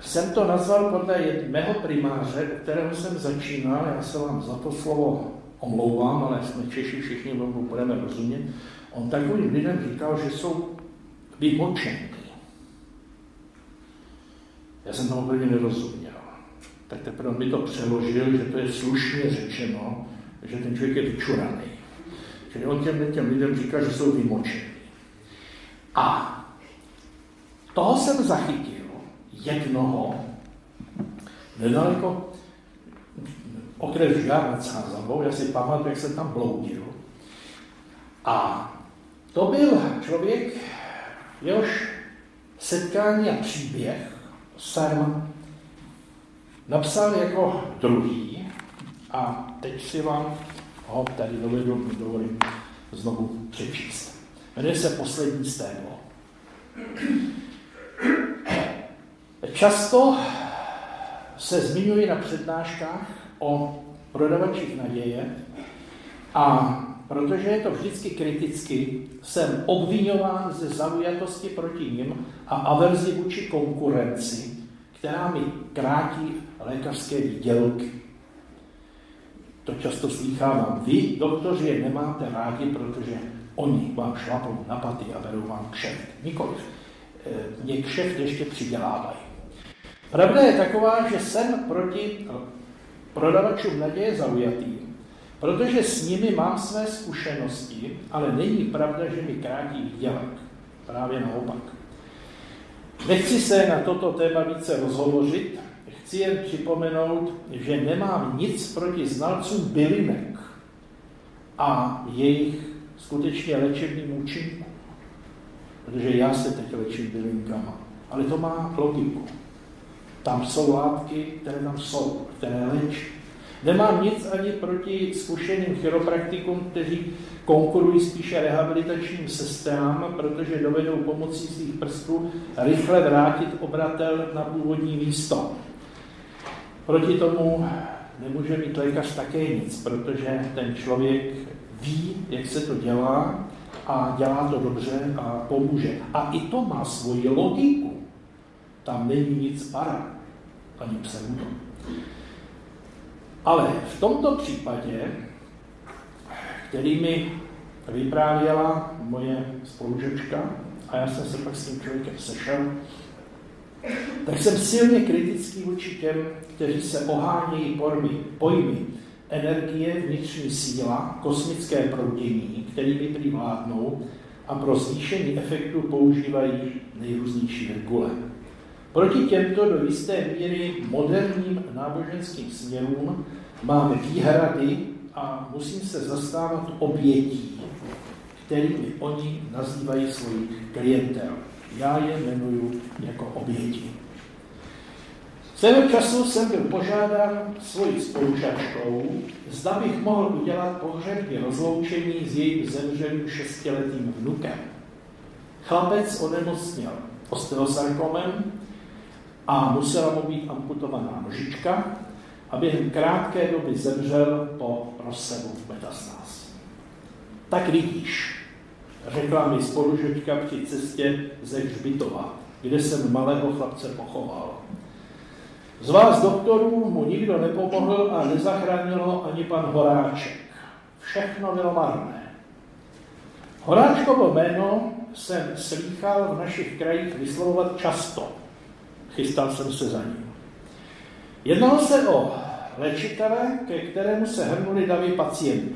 jsem to nazval podle mého primáře, u kterého jsem začínal, já se vám za to slovo omlouvám, ale jsme Češi, všichni budeme rozumět. On takovým lidem říkal, že jsou vymočený. Já jsem tomu úplně nerozuměl. Tak teprve mi to přeložil, že to je slušně řečeno, že ten člověk je vyčuraný. Čili on těm, těm lidem říká, že jsou vymočení. A toho jsem zachytil jednoho nedaleko okres Žár nad Sázavou, já si pamatuju, jak jsem tam bloudil. A to byl člověk, jehož setkání a příběh jsem napsal jako druhý a teď si vám ho tady dovedu, dovolím znovu přečíst. Jmenuje se Poslední stéblo. Často se zmiňuji na přednáškách o prodavačích naděje a protože je to vždycky kriticky, jsem obvinován ze zaujatosti proti nim a averzi vůči konkurenci, která mi krátí lékařské výdělky. To často slýchávám. Vy, doktoři, je nemáte rádi, protože oni vám šlapou na paty a berou vám kšeft. Nikoliv. E, mě kšeft ještě přidělávají. Pravda je taková, že jsem proti prodavačům naděje zaujatý, Protože s nimi mám své zkušenosti, ale není pravda, že mi krátí výdělek. Právě naopak. Nechci se na toto téma více rozhovořit, chci jen připomenout, že nemám nic proti znalcům bylinek a jejich skutečně léčebným účinkům. Protože já se teď léčím bylinkama. Ale to má logiku. Tam jsou látky, které tam jsou, které léčí. Nemám nic ani proti zkušeným chiropraktikům, kteří konkurují spíše rehabilitačním sestrám, protože dovedou pomocí svých prstů rychle vrátit obratel na původní místo. Proti tomu nemůže mít lékař také nic, protože ten člověk ví, jak se to dělá a dělá to dobře a pomůže. A i to má svoji logiku. Tam není nic para, ani pseudo. Ale v tomto případě, který mi vyprávěla moje spolužečka, a já jsem se pak s tím člověkem sešel, tak jsem silně kritický vůči těm, kteří se ohánějí pojmy, pojmy energie, vnitřní síla, kosmické proudění, kterými prý vládnou a pro zvýšení efektu používají nejrůznější regule. Proti těmto do jisté míry moderním náboženským směrům máme výhrady a musím se zastávat obětí, kterými oni nazývají svůj klientel. Já je jmenuju jako oběti. Svého času jsem byl požádán svojí spolužačkou, zda bych mohl udělat pohřební rozloučení s jejím zemřelým šestiletým vnukem. Chlapec onemocněl osteosarkomem a musela mu být amputovaná nožička a během krátké doby zemřel po rozsevu metastáz. Tak vidíš, řekla mi spolužečka při cestě ze Hřbitova, kde jsem malého chlapce pochoval. Z vás doktorů mu nikdo nepomohl a nezachránil ho ani pan Horáček. Všechno bylo marné. Horáčkovo jméno jsem slýchal v našich krajích vyslovovat často. Chystal jsem se za ním. Jednalo se o léčitele, ke kterému se hrnuli davy pacientů.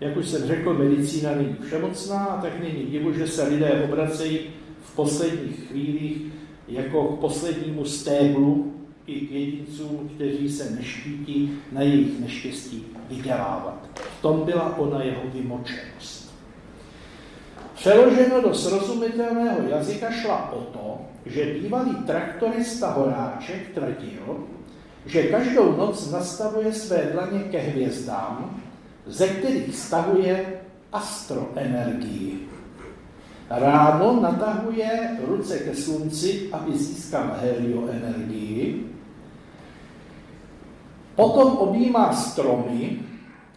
Jak už jsem řekl, medicína není všemocná, tak není divu, že se lidé obracejí v posledních chvílích jako k poslednímu stéblu i k jedincům, kteří se neštítí na jejich neštěstí vydělávat. V tom byla ona jeho vymočenost. Přeloženo do srozumitelného jazyka šla o to, že bývalý traktorista Horáček tvrdil, že každou noc nastavuje své dlaně ke hvězdám, ze kterých stahuje astroenergii. Ráno natahuje ruce ke slunci, aby získal helioenergii. Potom objímá stromy,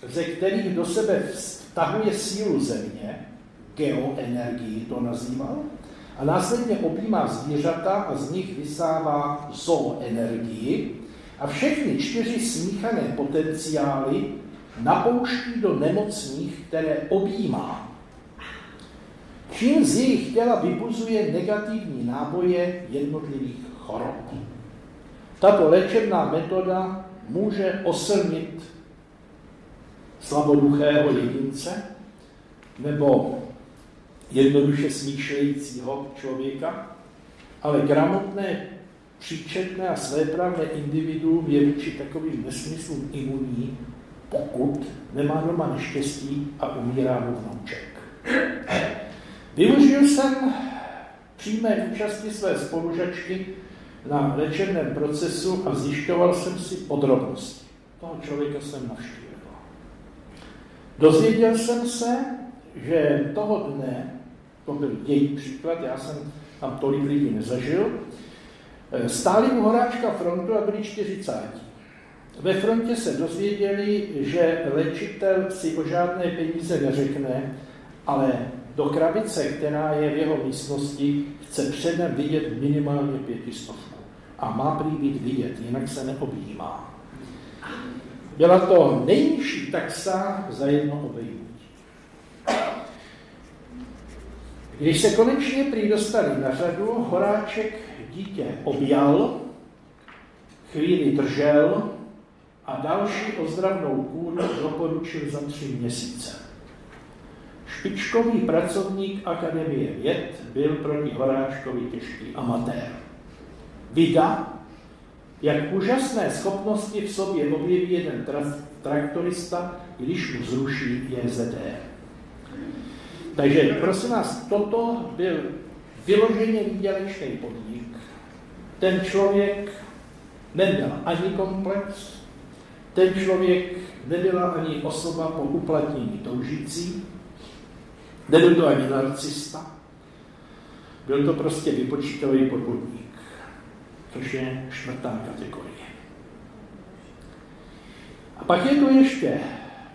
ze kterých do sebe vtahuje sílu země, geoenergii to nazýval, a následně objímá zvířata a z nich vysává zooenergii a všechny čtyři smíchané potenciály napouští do nemocných, které objímá. Čím z jejich těla vybuzuje negativní náboje jednotlivých chorob. Tato léčebná metoda může oslnit slaboduchého jedince nebo jednoduše smýšlejícího člověka, ale gramotné, příčetné a svéprávné individuum je vůči takovým nesmyslům imunní, pokud nemá doma neštěstí a umírá mu vnouček. Využil jsem přímé účasti své spolužačky na léčebném procesu a zjišťoval jsem si podrobnosti. Toho člověka jsem navštívil. Dozvěděl jsem se, že toho dne to byl její příklad, já jsem tam tolik lidí nezažil, eh, stáli u Horáčka frontu a byli 40. Ve frontě se dozvěděli, že léčitel si o žádné peníze neřekne, ale do krabice, která je v jeho místnosti, chce předem vidět minimálně pětistovku. A má prý být vidět, jinak se neobjímá. Byla to nejnižší taxa za jedno obejmutí. Když se konečně prý dostali na řadu, Horáček dítě objal, chvíli držel a další ozdravnou kůru doporučil za tři měsíce. Špičkový pracovník Akademie věd byl proti Horáčkovi těžký amatér. Vida, jak úžasné schopnosti v sobě objeví jeden tra- traktorista, když mu zruší JZD. Takže prosím vás, toto byl vyloženě výdělečný podnik. Ten člověk neměl ani komplex, ten člověk nebyla ani osoba po uplatnění toužící, nebyl to ani narcista, byl to prostě vypočítavý podvodník, což je čtvrtá kategorie. A pak je tu ještě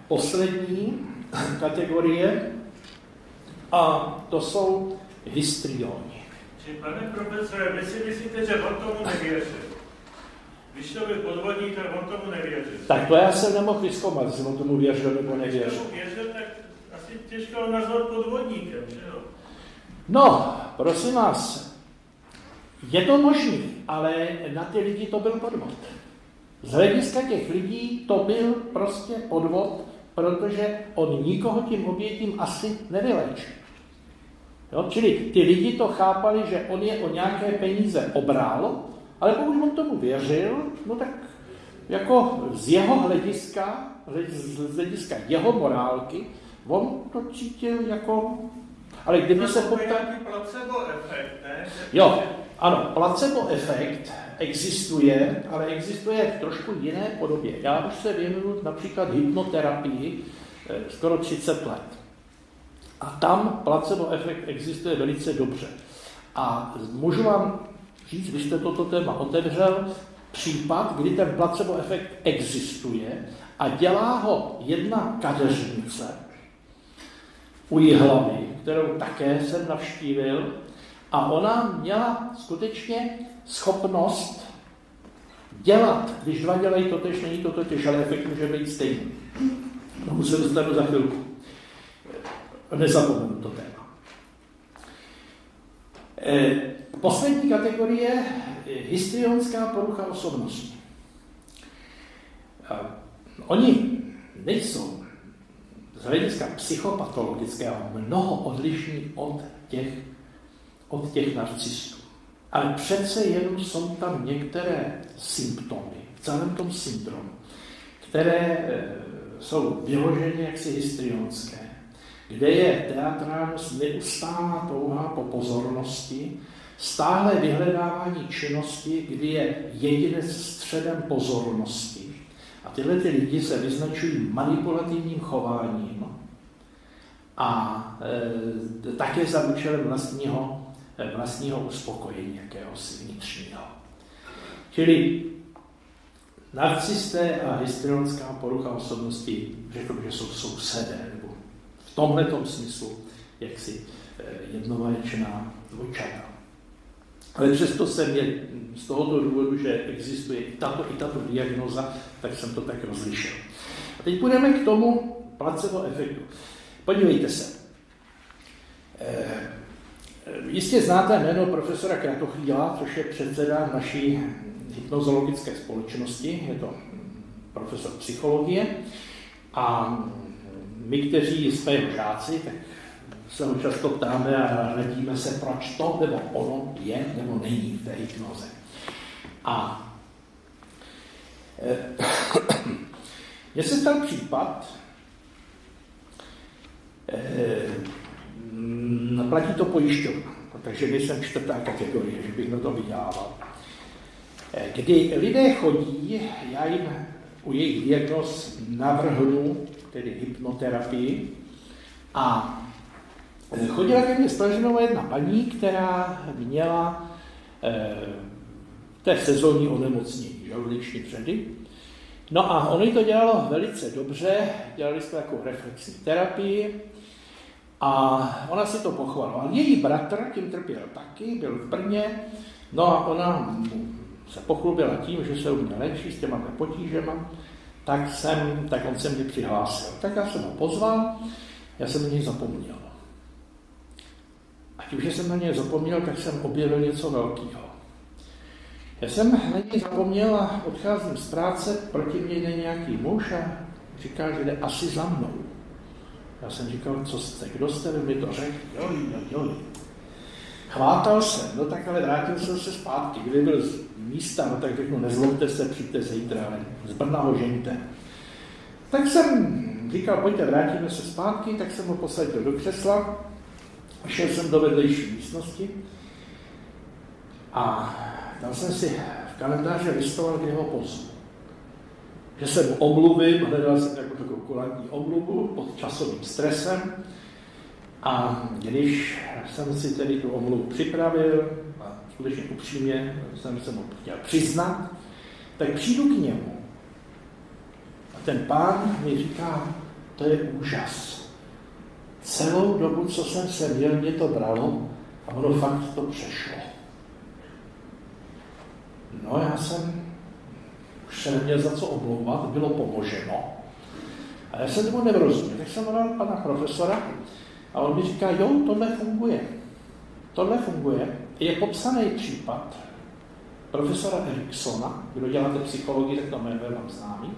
poslední kategorie a to jsou histrioni. Pane profesore, vy si myslíte, že on tomu nevěří? Když to byl podvodník, tak on tomu nevěřil. Tak to já jsem nemohl vyzkoumat, jestli on tomu věřil nebo nevěřil. Když tomu věřil, tak asi těžko nazvat podvodníkem, že jo? No, prosím vás, je to možný, ale na ty lidi to byl podvod. Z hlediska těch lidí to byl prostě podvod, protože on nikoho tím obětím asi nevyléčil. Jo? Čili ty lidi to chápali, že on je o nějaké peníze obral, ale pokud on tomu věřil, no tak jako z jeho hlediska, z hlediska jeho morálky, on to cítil jako... Ale kdyby se poptal... placebo efekt, ne? Jo, ano, placebo efekt existuje, ale existuje v trošku jiné podobě. Já už se věnuju například hypnoterapii eh, skoro 30 let. A tam placebo efekt existuje velice dobře. A můžu vám říct, vy jste toto téma otevřel, případ, kdy ten placebo efekt existuje a dělá ho jedna kadeřnice u hlavy, kterou také jsem navštívil, a ona měla skutečně schopnost dělat, když dva dělají to tež, není to totiž, ale efekt může být stejný. Tomu se dostanu za chvilku. Nezapomenu to téma. E, poslední kategorie histrionská porucha osobnosti. E, oni nejsou z hlediska psychopatologického mnoho odlišní od těch, od těch narcistů. Ale přece jenom jsou tam některé symptomy v celém tom syndromu, které e, jsou vyloženě jaksi histrionské, kde je teatrálnost neustálá touha po pozornosti, stále vyhledávání činnosti, kdy je jedinec středem pozornosti. A tyhle ty lidi se vyznačují manipulativním chováním a e, také za účelem vlastního, vlastního uspokojení jakéhosi vnitřního. Čili narcisté a histrionická porucha osobnosti, řekl že jsou sousedé, nebo v tomhle smyslu jaksi eh, jednovaječná dvojčata. Ale přesto jsem je z tohoto důvodu, že existuje i tato, i tato diagnoza, tak jsem to tak rozlišil. A teď půjdeme k tomu placebo efektu. Podívejte se. E, jistě znáte jméno profesora Kratochvíla, což je předseda naší hypnozologické společnosti, je to profesor psychologie a my, kteří jsme jeho žáci, tak se ho často ptáme a radíme se, proč to nebo ono je nebo není v té hypnoze. A mně se stal případ, eh, platí to pojišťovna, takže nejsem čtvrtá kategorie, že bych na to vydělával. Eh, kdy lidé chodí, já jim u jejich diagnoz navrhnu, tedy hypnoterapii, a eh, chodila ke mně Spražinová jedna paní, která měla eh, té sezónní onemocnění, žaludeční předy. No a ono to dělalo velice dobře, dělali jsme takovou reflexní terapii a ona si to pochvala. Její bratr tím trpěl taky, byl v Brně, no a ona se pochlubila tím, že se u mě s těma potížema, tak, jsem, tak on se mě přihlásil. Tak já jsem ho pozval, já jsem na něj zapomněl. A tím, že jsem na něj zapomněl, tak jsem objevil něco velkého. Já jsem na něj zapomněl a odcházím z práce, proti mě jde nějaký muž a říká, že jde asi za mnou. Já jsem říkal, co jste, kdo jste, mi to řekl, jo, jo, jo. Chvátal jsem, no tak ale vrátil jsem se zpátky. Kdyby byl z místa, no tak řeknu, nezlobte se, přijďte zítra, ale z Brna ho žeňte. Tak jsem říkal, pojďte, vrátíme se zpátky, tak jsem ho posadil do křesla, šel jsem do vedlejší místnosti a tam jsem si v kalendáři listoval, kdy ho pozvu. Že se mu omluvím, hledal jsem jako takovou kulantní omluvu pod časovým stresem. A když jsem si tedy tu omluvu připravil, a skutečně upřímně jsem se mu chtěl přiznat, tak přijdu k němu. A ten pán mi říká, to je úžas. Celou dobu, co jsem se měl, mě to bralo a ono fakt to přešlo. No já jsem se neměl za co omlouvat, bylo pomoženo. A já jsem tomu nerozuměl, tak jsem volal pana profesora a on mi říká, jo, tohle funguje. Tohle funguje. Je popsaný případ profesora Eriksona, kdo děláte psychologii, tak to jméno vám známý,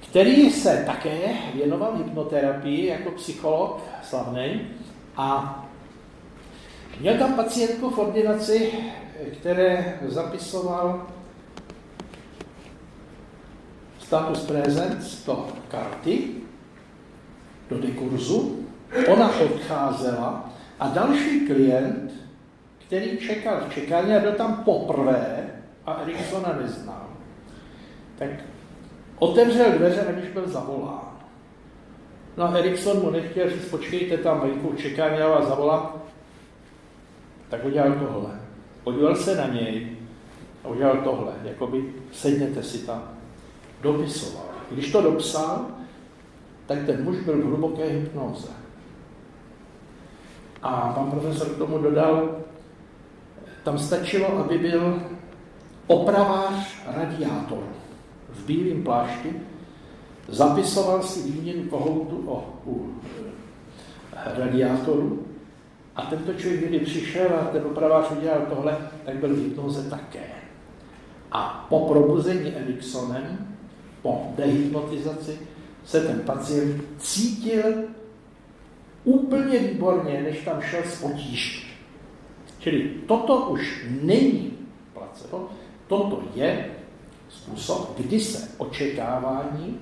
který se také věnoval hypnoterapii jako psycholog slavný a měl tam pacientku v ordinaci, které zapisoval status presence do karty, do dekurzu, ona odcházela a další klient, který čekal v čekání a byl tam poprvé a Eriksona neznal, tak otevřel dveře, aniž byl zavolán. No a Erikson mu nechtěl říct, počkejte tam venku čekání, a vás zavolám. Tak udělal tohle. Podíval se na něj a udělal tohle, jakoby sedněte si tam. Dopisoval. Když to dopsal, tak ten muž byl v hluboké hypnoze. A pan profesor k tomu dodal, tam stačilo, aby byl opravář radiátoru v bílém plášti, zapisoval si výměnu kohoutu o, u radiátoru a tento člověk, kdy přišel a ten opravář udělal tohle, tak byl v hypnoze také. A po probuzení Eriksonem, po dehypnotizaci, se ten pacient cítil úplně výborně, než tam šel z potíží. Čili toto už není placebo, toto je způsob, kdy se očekávání,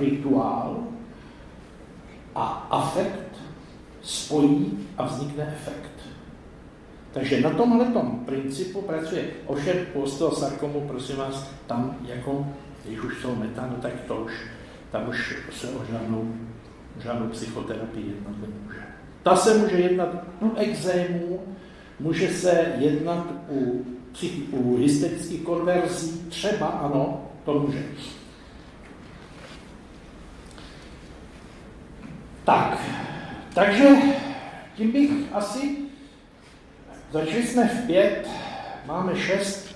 rituál a afekt spojí a vznikne efekt. Takže na tomhle principu pracuje. Ovšem osteosarkomu, prosím vás, tam jako, když už jsou meta, no tak to už, tam už se o žádnou, žádnou psychoterapii jednat nemůže. Ta se může jednat u exémů, může se jednat u, u hysterických konverzí, třeba ano, to může. Tak, takže tím bych asi, začali jsme v pět, máme šest,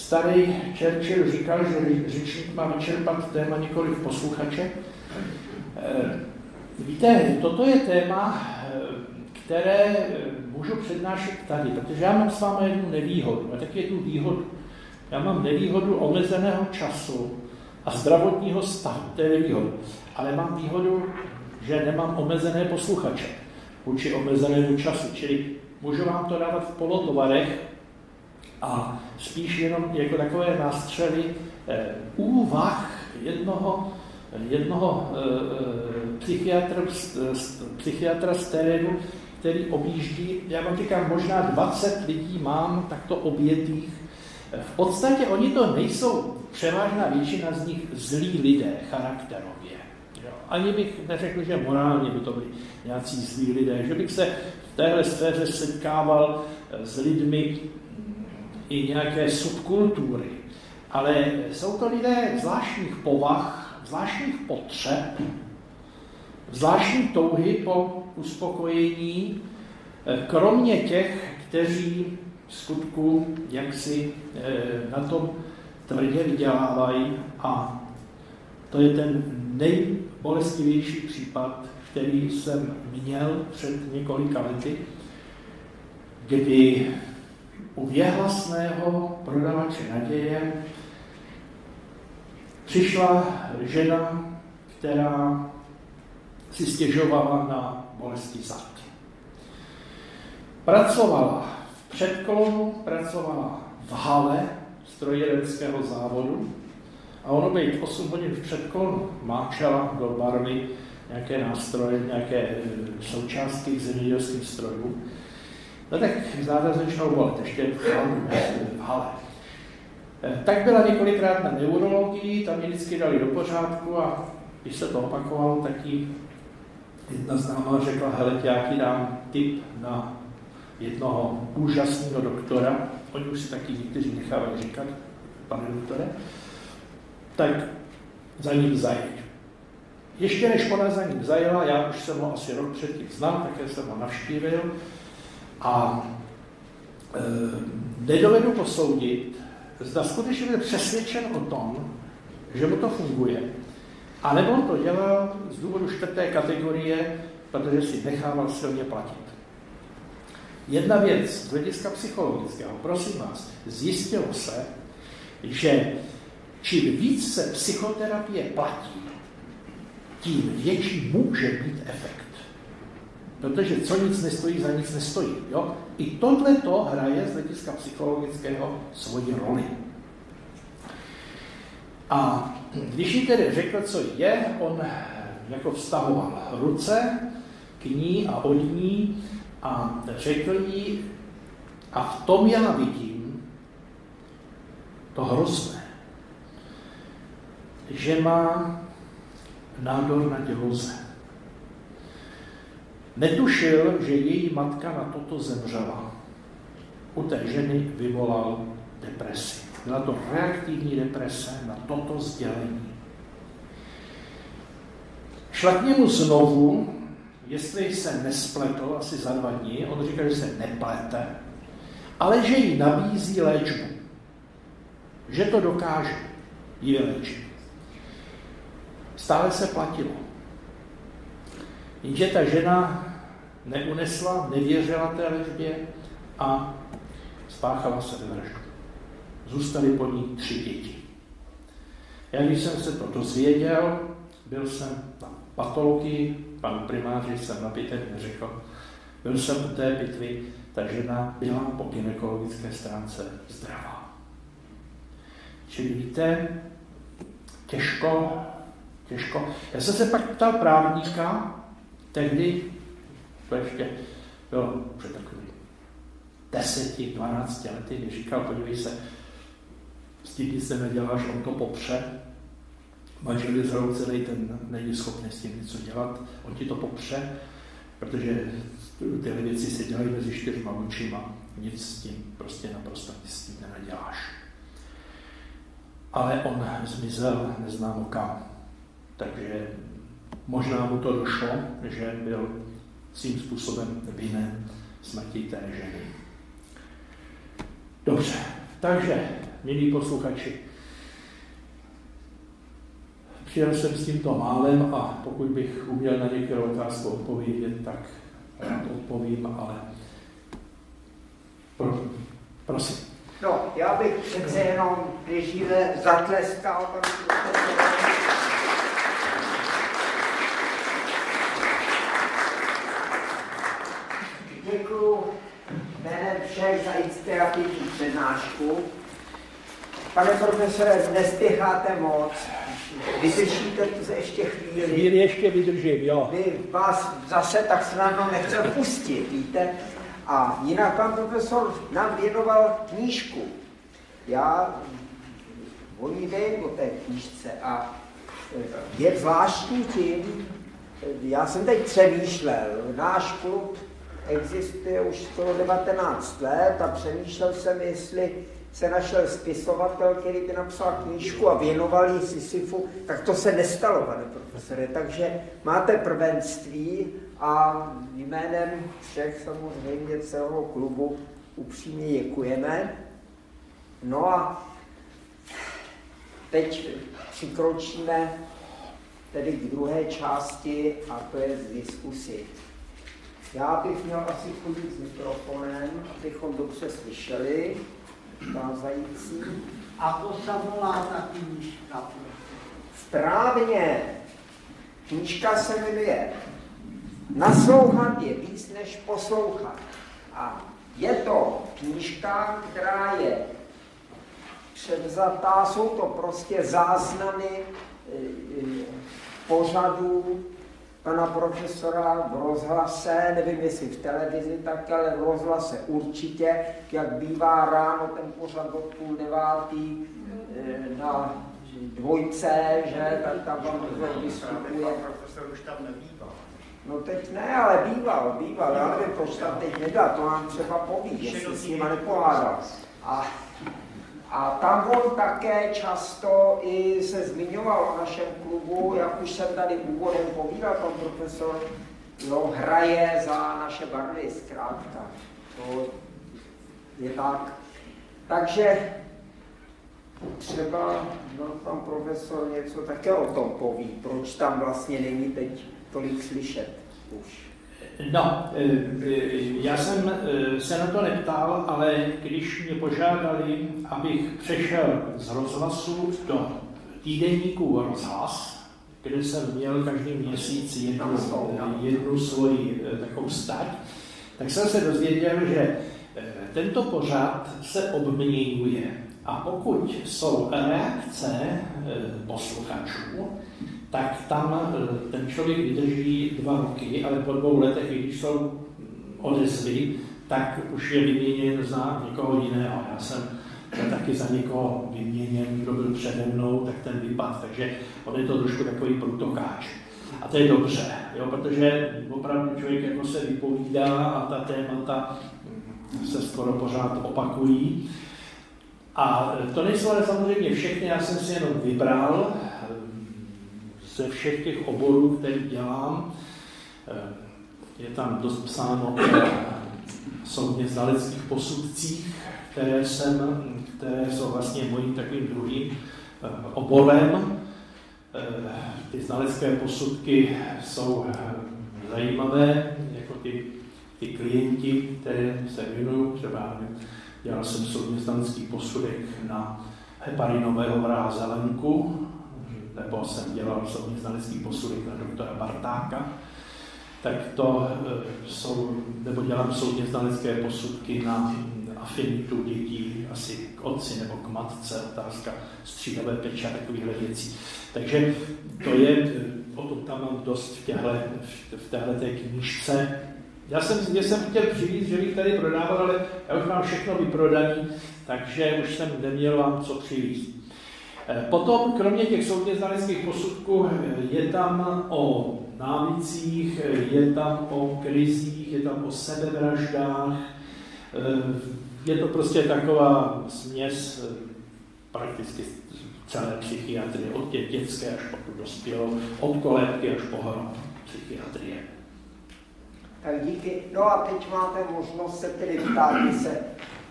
starý Churchill říkal, že řečník má vyčerpat téma nikoli v posluchače. Eh, víte, toto je téma, eh, které můžu přednášet tady, protože já mám s vámi jednu nevýhodu, a taky jednu výhodu. Já mám nevýhodu omezeného času a zdravotního stavu, to je nevýhoda. Ale mám výhodu že nemám omezené posluchače vůči omezenému času, čili můžu vám to dávat v polotovarech a spíš jenom jako takové nástřely eh, úvah jednoho, jednoho eh, psychiatra, psychiatra z terénu, který objíždí, já vám říkám, možná 20 lidí mám takto obětých. V podstatě oni to nejsou, převážná většina z nich zlí lidé charakterově. Ani bych neřekl, že morálně by to byli nějací zlí lidé, že bych se v téhle sféře setkával eh, s lidmi i nějaké subkultury. Ale jsou to lidé zvláštních povah, zvláštních potřeb, zvláštní touhy po uspokojení, eh, kromě těch, kteří v skutku jaksi eh, na tom tvrdě vydělávají a to je ten nej, bolestivější případ, který jsem měl před několika lety, kdy u věhlasného prodavače naděje přišla žena, která si stěžovala na bolesti zad. Pracovala v předkolonu, pracovala v hale strojírenského závodu, a ono být 8 hodin v předkol máčela do barvy nějaké nástroje, nějaké součástky k zemědělským No tak záda začal bolet, ještě v hale. Eh, tak byla několikrát na neurologii, tam mě vždycky dali do pořádku a když se to opakovalo, tak jí jedna známá řekla, hele, já ti dám tip na jednoho úžasného doktora, oni už si taky někteří nechávají říkat, pane doktore, tak za ním zajeď. Ještě než ona za ním zajela, já už jsem ho asi rok předtím znal, také jsem ho navštívil a e, nedovedu posoudit, zda skutečně byl přesvědčen o tom, že mu to funguje, a nebo on to dělal z důvodu čtvrté kategorie, protože si nechával silně platit. Jedna věc z hlediska psychologického, prosím vás, zjistilo se, že čím víc se psychoterapie platí, tím větší může být efekt. Protože co nic nestojí, za nic nestojí. Jo? I tohle to hraje z hlediska psychologického svoji roli. A když jí tedy řekl, co je, on jako vztahoval ruce k ní a od ní a řekl jí, a v tom já vidím to hrozné, že má nádor na děloze. Netušil, že její matka na toto zemřela. U té ženy vyvolal depresi. Byla to reaktivní deprese na toto sdělení. Šla k němu znovu, jestli se nespletl asi za dva dny, on říká, že se neplete, ale že jí nabízí léčbu. Že to dokáže jí léčit. Stále se platilo. Jenže ta žena neunesla, nevěřila té léčbě a spáchala se vraždu. Zůstaly po ní tři děti. Já když jsem se to dozvěděl, byl jsem na patologii, panu primáři jsem na pitevně řekl, byl jsem u té pitvy, ta žena byla po gynekologické stránce zdravá. Čili víte, těžko, těžko. Já jsem se pak ptal právníka, tehdy, to ještě bylo před takový deseti, dvanácti lety, mi říkal, podívej se, s tím nic neděláš, on to popře, manžel je zhroucený, ten není schopný s tím něco dělat, on ti to popře, protože tyhle věci se dělají mezi čtyřma očima, nic s tím prostě naprosto s tím nenaděláš. Ale on zmizel neznámo kam. Takže možná mu to došlo, že byl svým způsobem vinen smrti té ženy. Dobře, takže milí posluchači. Přijel jsem s tímto málem a pokud bych uměl na některou otázku odpovědět, tak rád odpovím, ale pro, prosím. No, já bych přece jenom nejdříve zatleskal panu Děkuji jménem všech za inspirativní přednášku. Pane profesore, nespěcháte moc, vydržíte tu ještě chvíli. Chvíli ještě vydržím, jo. Vy vás zase tak snadno nechce pustit, víte? A jinak pan profesor nám věnoval knížku. Já o ní vím, o té knížce. A je zvláštní tím, já jsem teď přemýšlel, náš klub existuje už skoro 19 let a přemýšlel jsem, jestli se našel spisovatel, který by napsal knížku a věnoval ji Sisyfu, tak to se nestalo, pane profesore. Takže máte prvenství a jménem všech samozřejmě celého klubu upřímně děkujeme. No a teď přikročíme tedy k druhé části a to je z diskusy. Já bych měl asi chodit s mikrofonem, abychom dobře slyšeli stázající. A to se volá ta knížka. Správně. Knížka se jmenuje Naslouchat je víc než poslouchat. A je to knížka, která je převzatá, jsou to prostě záznamy e, e, pořadů pana profesora v rozhlase, nevím jestli v televizi tak, ale v rozhlase určitě, jak bývá ráno ten pořad od půl devátý eh, na dvojce, že, tak tam pan profesor vystupuje. profesor už tam nebývá. No teď ne, ale býval, býval, já nevím, proč tam teď nedá, to nám třeba poví, jestli s nima nepohádal. A, a tam on také často i se zmiňoval o našem klubu, jak už jsem tady úvodem povídal, pan profesor, jo, hraje za naše barvy zkrátka. To je tak. Takže třeba no, pan profesor něco také o tom poví, proč tam vlastně není teď tolik slyšet už. No, e, e, já jsem e, se na to neptal, ale když mě požádali, abych přešel z rozhlasu do týdenníku rozhlas, kde jsem měl každý měsíc jednu, jednu svoji takovou stať, tak jsem se dozvěděl, že tento pořad se obměňuje. A pokud jsou reakce posluchačů, tak tam eh, ten člověk vydrží dva roky, ale po dvou letech, když jsou odezvy, tak už je vyměněn za někoho jiného. Já jsem taky za někoho vyměněn, kdo byl přede mnou, tak ten vypad. Takže on je to trošku takový průtokáč. A to je dobře, jo, protože opravdu člověk jako se vypovídá a ta témata se skoro pořád opakují. A to nejsou ale samozřejmě všechny, já jsem si jenom vybral ze všech těch oborů, který dělám. Eh, je tam dost psáno o soudně znaleckých posudcích, které, jsem, které jsou vlastně mojím takovým druhým eh, oborem. Eh, ty znalecké posudky jsou zajímavé, jako ty, ty klienti, které se věnují, třeba dělal jsem soudně znalecký posudek na heparinového vrázelenku, nebo jsem dělal soudní znalecký posudek na doktora Bartáka, tak to e, jsou, nebo dělám soudně znalecké posudky na afinitu dětí asi k otci nebo k matce, otázka střídavé peče a takovýchhle věcí. Takže to je, e, o tom tam mám dost v téhle, v téhle té knížce. Já jsem, mě jsem chtěl přivít, že bych tady prodával, ale já už mám všechno vyprodaný, takže už jsem neměl vám co přivést. Eh, potom, kromě těch soudně znaleckých posudků, eh, je tam o návících, eh, je tam o krizích, je tam o sebevraždách. Je to prostě taková směs prakticky celé psychiatrie, od těch dětské až po tu dospělou, od kolébky až po hrob psychiatrie. Tak díky. No a teď máte možnost se tedy ptát, se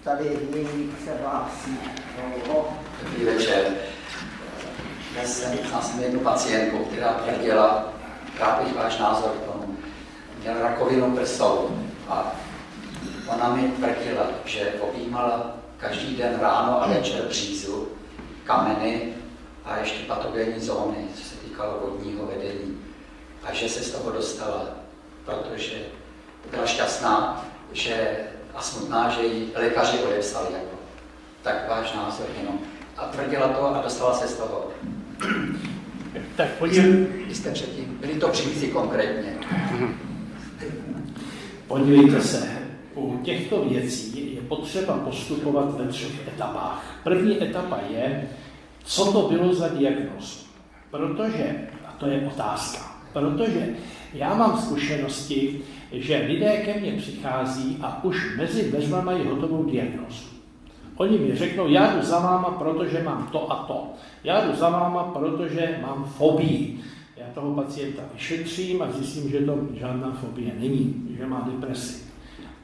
tady někdy se hlásí. Dobrý večer. Dnes jsem, jsem jednu pacientku, která tvrdila, rád bych váš názor k tomu, měl rakovinu prsou a ona mi tvrdila, že objímala každý den ráno a večer břízu, kameny a ještě patogenní zóny, co se týkalo vodního vedení. A že se z toho dostala, protože byla šťastná, že a smutná, že ji lékaři odepsali. Jako. Tak váš názor jenom. A tvrdila to a dostala se z toho. Tak podívej... Jste předtím, byli to příběhy konkrétně. Podívejte se, u těchto věcí je potřeba postupovat ve třech etapách. První etapa je, co to bylo za diagnózu. Protože, a to je otázka, protože já mám zkušenosti, že lidé ke mně přichází a už mezi dveřma mají hotovou diagnózu. Oni mi řeknou, já jdu za váma, protože mám to a to. Já jdu za váma, protože mám fobii. Já toho pacienta vyšetřím a zjistím, že to žádná fobie není, že má depresi.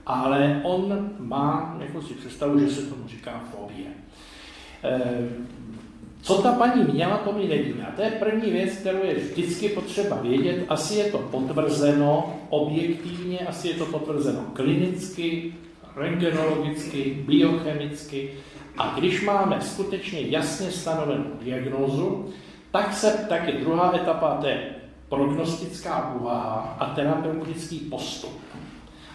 Ale on má jako si představu, že se tomu říká fobie. Eh, co ta paní měla, to mi nevíme. A to je první věc, kterou je vždycky potřeba vědět. Asi je to potvrzeno objektivně, asi je to potvrzeno klinicky, rentgenologicky, biochemicky. A když máme skutečně jasně stanovenou diagnózu, tak, se, tak je druhá etapa, to je prognostická úvaha a terapeutický postup.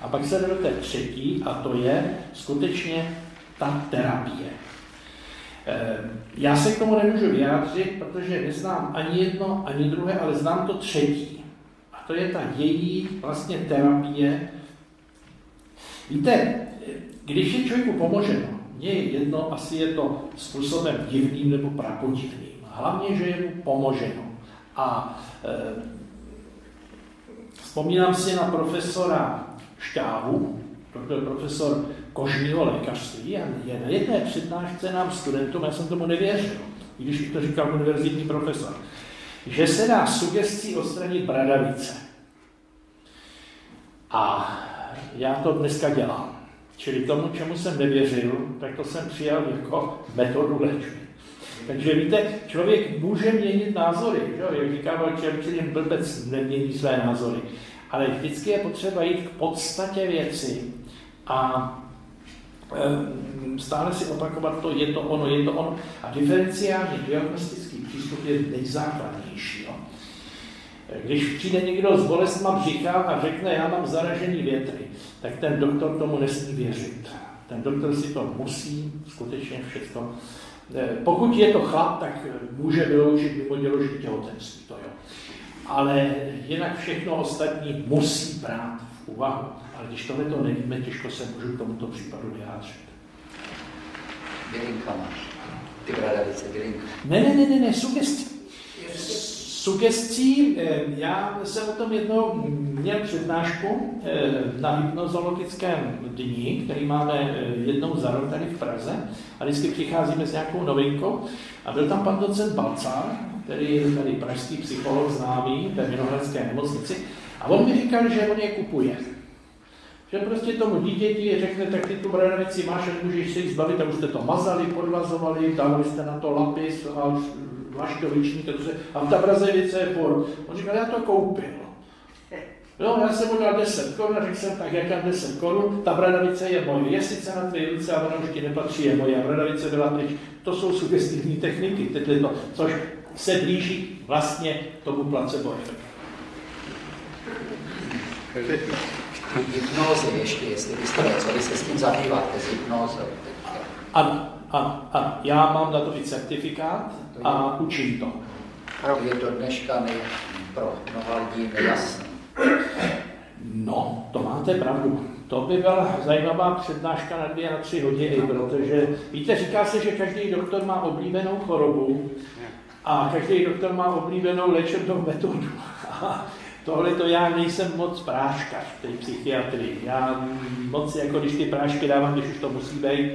A pak se jde do té třetí, a to je skutečně ta terapie. Eh, já se k tomu nemůžu vyjádřit, protože neznám ani jedno, ani druhé, ale znám to třetí. A A to je ta její vlastně terapie. Víte, když je člověku pomoženo, mně je jedno, asi je to způsobem divným nebo prapodivným. Hlavně, že je mu pomoženo. A e, vzpomínám si na profesora Šťávu, to byl profesor kožního lékařství a je na jedné přednášce nám studentům, já jsem tomu nevěřil, i když to říkal univerzitní profesor, že se dá sugestí odstranit bradavice. A já to dneska dělám. Čili tomu, čemu jsem nevěřil, tak to jsem přijal jako metodu léčby. Takže víte, člověk může měnit názory. Že? Jak říkával Churchill, blbec nemění své názory. Ale vždycky je potřeba jít k podstatě věci a stále si opakovat to, je to ono, je to ono. A diferenciální diagnostický přístup je nejzákladnější. Jo. Když přijde někdo s bolestma břicha a řekne, já mám zaražený větry, tak ten doktor tomu nesmí věřit. Ten doktor si to musí skutečně všechno. Eh, pokud je to chlap, tak může vyloučit mimo děložní těhotenství, to jo. Ale jinak všechno ostatní musí brát v úvahu. Ale když tohle to nevíme, těžko se můžu k tomuto případu vyjádřit. Bylinka máš. Ty bradavice, bylinka. Ne, ne, ne, ne, ne, sugestí. Sugestí, eh, já jsem o tom jednou měl přednášku eh, na hypnozologickém dní, který máme eh, jednou za rok tady v Praze a vždycky přicházíme s nějakou novinkou. A byl tam pan docent Balcár, který je tady pražský psycholog známý ve Vinohradské nemocnici. A on mi říkal, že on je kupuje. Že prostě tomu dítěti řekne, tak ty tu bradavici máš a nemůžeš se jí zbavit. A už jste to mazali, podvazovali, dali jste na to lapis a vlaštovičník a ta brazevice je por. On říkal, já to koupil. Jo, já jsem mu dal 10 korun a řekl jsem, tak jak 10 korun, ta bradavice je moje, je sice na tvé ruce, ale ona už ti nepatří, je moje, a bradavice byla pryč. To jsou sugestivní techniky, teď to, což se blíží vlastně tomu placebo efektu. Hypnózy ještě, jestli byste vy se s tím zabýváte, s hypnózou. Ano, ano, ano. Já mám na to i certifikát a učím to. To je do dneška nej, pro mnoha lidí nejasné. No, to máte pravdu. To by byla zajímavá přednáška na dvě, na tři hodiny, protože víte, říká se, že každý doktor má oblíbenou chorobu a každý doktor má oblíbenou léčebnou metodu. A tohle to já nejsem moc práškař v té psychiatrii. Já moc, jako když ty prášky dávám, když už to musí být,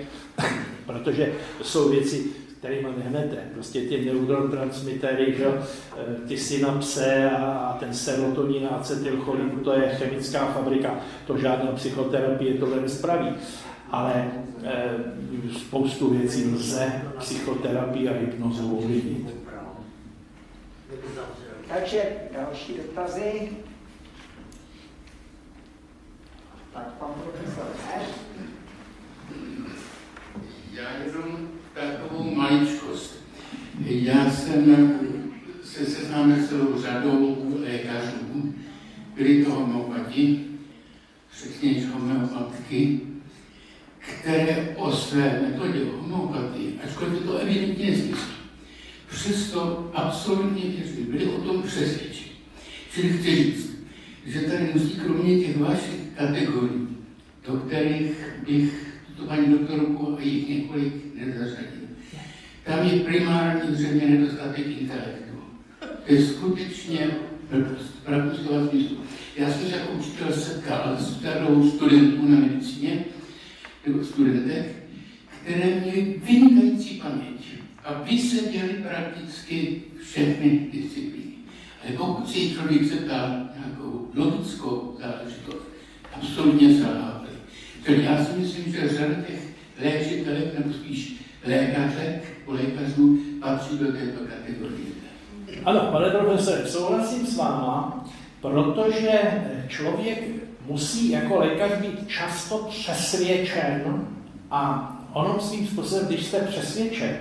protože jsou věci, kterými nehnete. Prostě ty neurotransmitery, že, ty synapse a ten serotonin a acetylcholin, to je chemická fabrika, to žádná psychoterapie tohle nespraví. Ale e, spoustu věcí lze psychoterapii a hypnozu ovlivnit. Takže další dotazy. Tak pan profesor Já jenom takovou maličkost. Já jsem se seznámil s celou řadou lékařů, byli to homeopati, přesně homeopatky, které o své metodě homeopatii, ačkoliv to evidentně nezmyslí, přesto absolutně věřili, byli o tom přesvědčeni. Čili chci říct, že tady musí kromě těch vašich kategorií, do kterých bych tuto paní doktorku a jich několik nezařadil. Tam je primární zřejmě nedostatek intelektu. To je skutečně blbost, pravdu slova smyslu. Já jsem se jako učitel setkal s řadou studentů na medicíně, nebo studentek, které měly vynikající paměť a vyseděli prakticky všechny disciplíny. Ale pokud si člověk zeptá nějakou logickou záležitost, absolutně selhávali. Takže já si myslím, že řada těch léčitelek, nebo spíš lékařek, u lékařů, patří do této kategorie. Ano, pane profesore, souhlasím s váma, protože člověk musí jako lékař být často přesvědčen a ono svým způsobem, když jste přesvědčen,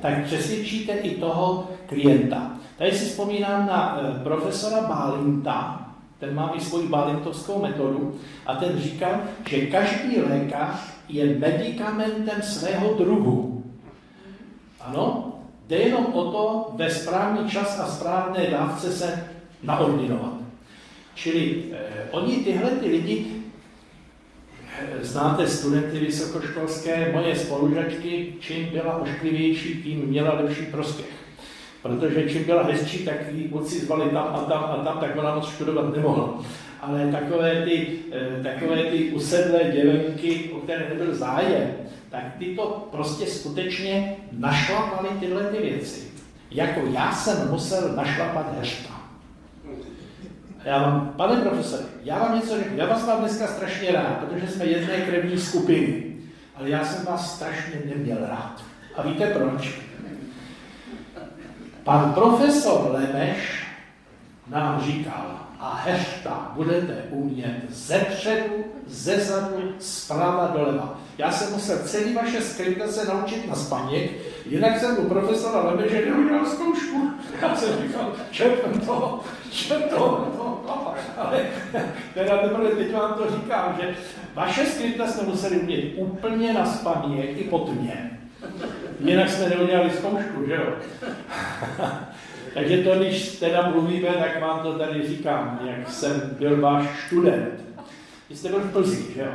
tak přesvědčíte i toho klienta. Tady si vzpomínám na eh, profesora Bálinta, ten má i svoji bálintovskou metodu a ten říkal, že každý lékař je medicamentem svého druhu. Ano, jde jenom o to ve správný čas a správné dávce se naordinovat. Čili eh, oni tyhle ty lidi, eh, znáte studenty vysokoškolské, moje spolužačky, čím byla ošklivější, tím měla lepší prospěch. Protože čím byla hezčí, tak ji moci zvali tam a tam a tam, tak ona moc studovat nemohla. Ale takové ty, eh, takové ty usedlé děvenky, o které nebyl zájem, tak ty to prostě skutečně našlapaly tyhle ty věci. Jako já jsem musel našlapat hešta. Já vám, pane profesore, já vám něco řeknu. Já vás mám dneska strašně rád, protože jsme jedné krevní skupiny. Ale já jsem vás strašně neměl rád. A víte proč? Pan profesor Lemeš nám říkal, a hešta budete umět ze předu, ze zadu, zprava doleva. Já jsem musel celý vaše se naučit na spaněk, jinak jsem u profesora Lebeže neudělal zkoušku. Já jsem říkal, čepem to, čepem to, to, ale teda teprve teď vám to říkám, že vaše skripta jsme museli umět úplně na spaněk i pod mě. Jinak jsme neudělali zkoušku, že jo? Takže to, když teda mluvíme, tak vám to tady říkám, jak jsem byl váš student. Vy jste byl v Plzni, že jo?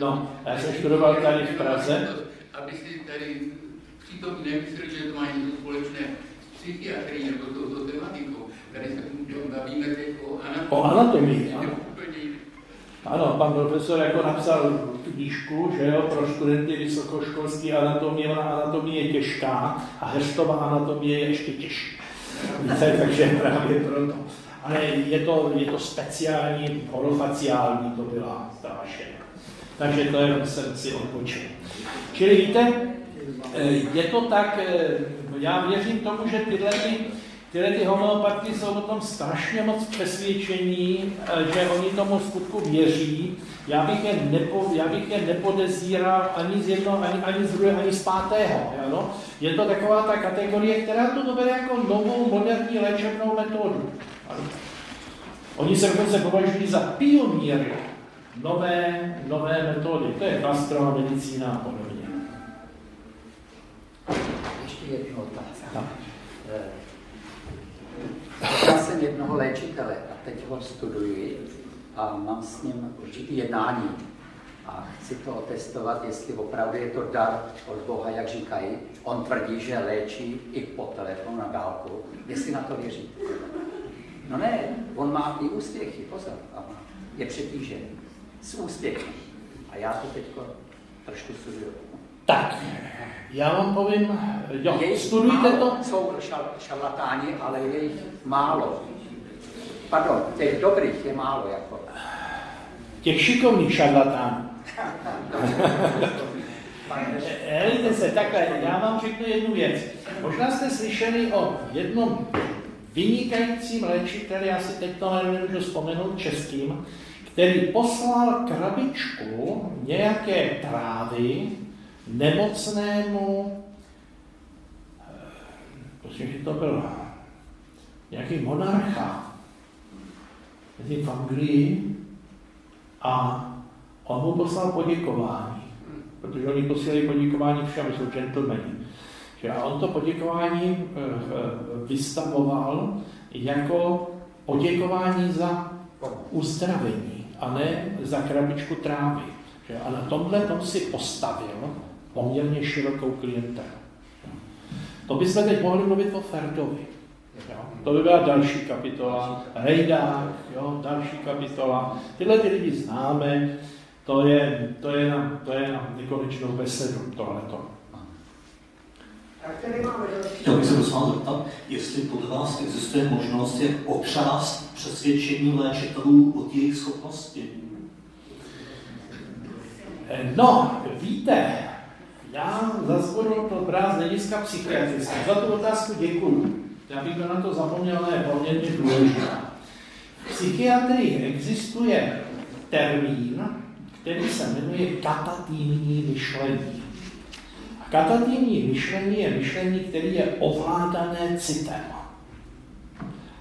No, já jsem studoval tady v Praze. Aby si tady přítomní nemysleli, že to má něco společné s psychiatrií nebo touto tematikou. Tady se bavíme teď o anatomii. O anatomii, ano. Ano, pan profesor jako napsal knížku, že jo, pro studenty vysokoškolské anatomie, ona anatomie je těžká a Herstová anatomie je ještě těžší. Víte, takže právě proto. Ale je to, je to speciální, holofaciální, to byla ta vaše. Takže to jenom jsem si odpočil. Čili víte, je to tak, já věřím tomu, že tyhle ty Tyhle ty homeopatky jsou o tom strašně moc přesvědčení, eh, že oni tomu skutku věří. Já bych je, nepo, já bych je nepodezíral ani z jednoho, ani, ani z druhého, ani z pátého. Ano? Je to taková ta kategorie, která to bere jako novou moderní léčebnou metodu. Ano? Oni se dokonce považují za pionýry nové, nové metody. To je gastromedicína a podobně. Ještě jednu otázku. Já jsem jednoho léčitele a teď ho studuji a mám s ním určitý jednání. A chci to otestovat, jestli opravdu je to dar od Boha, jak říkají. On tvrdí, že léčí i po telefonu na dálku. Jestli na to věří. No ne, on má i úspěchy, pozor. Je přetížený. S úspěchem. A já to teď trošku studuju. Tak, já vám povím, jo, jejich studujte málo, to. Jsou šal, šarlatáni, ale je jich málo. Pardon, těch dobrých je málo jako. Těch šikovných šarlatánů. Helejte se, takhle, já vám řeknu jednu věc. Možná jste slyšeli o jednom vynikajícím léčiteli, já si teď to nemůžu vzpomenout českým, který poslal krabičku nějaké trávy nemocnému, prosím, že to byl nějaký monarcha, mezi v Anglii a on mu poslal poděkování, protože oni posílali poděkování všem, jsou gentlemani. A on to poděkování eh, eh, vystavoval jako poděkování za uzdravení a ne za krabičku trávy. A na tomhle tom si postavil poměrně širokou klientelu. To bychom teď mohli mluvit o Ferdovi. Jo? To by byla další kapitola. Rejdák, jo? další kapitola. Tyhle ty lidi známe, to je, to je, na, to je na nekonečnou besedu tohleto. Chtěl bych se vás zeptat, jestli podle vás existuje možnost, jak otřást přesvědčení léčitelů o jejich schopnosti? No, víte, já budu to brát z hlediska psychiatrického. Za tu otázku děkuju. Já bych na to zapomněl, ale je poměrně důležitá. V psychiatrii existuje termín, který se jmenuje katatímní myšlení. A katatímní myšlení je myšlení, které je ovládané citem.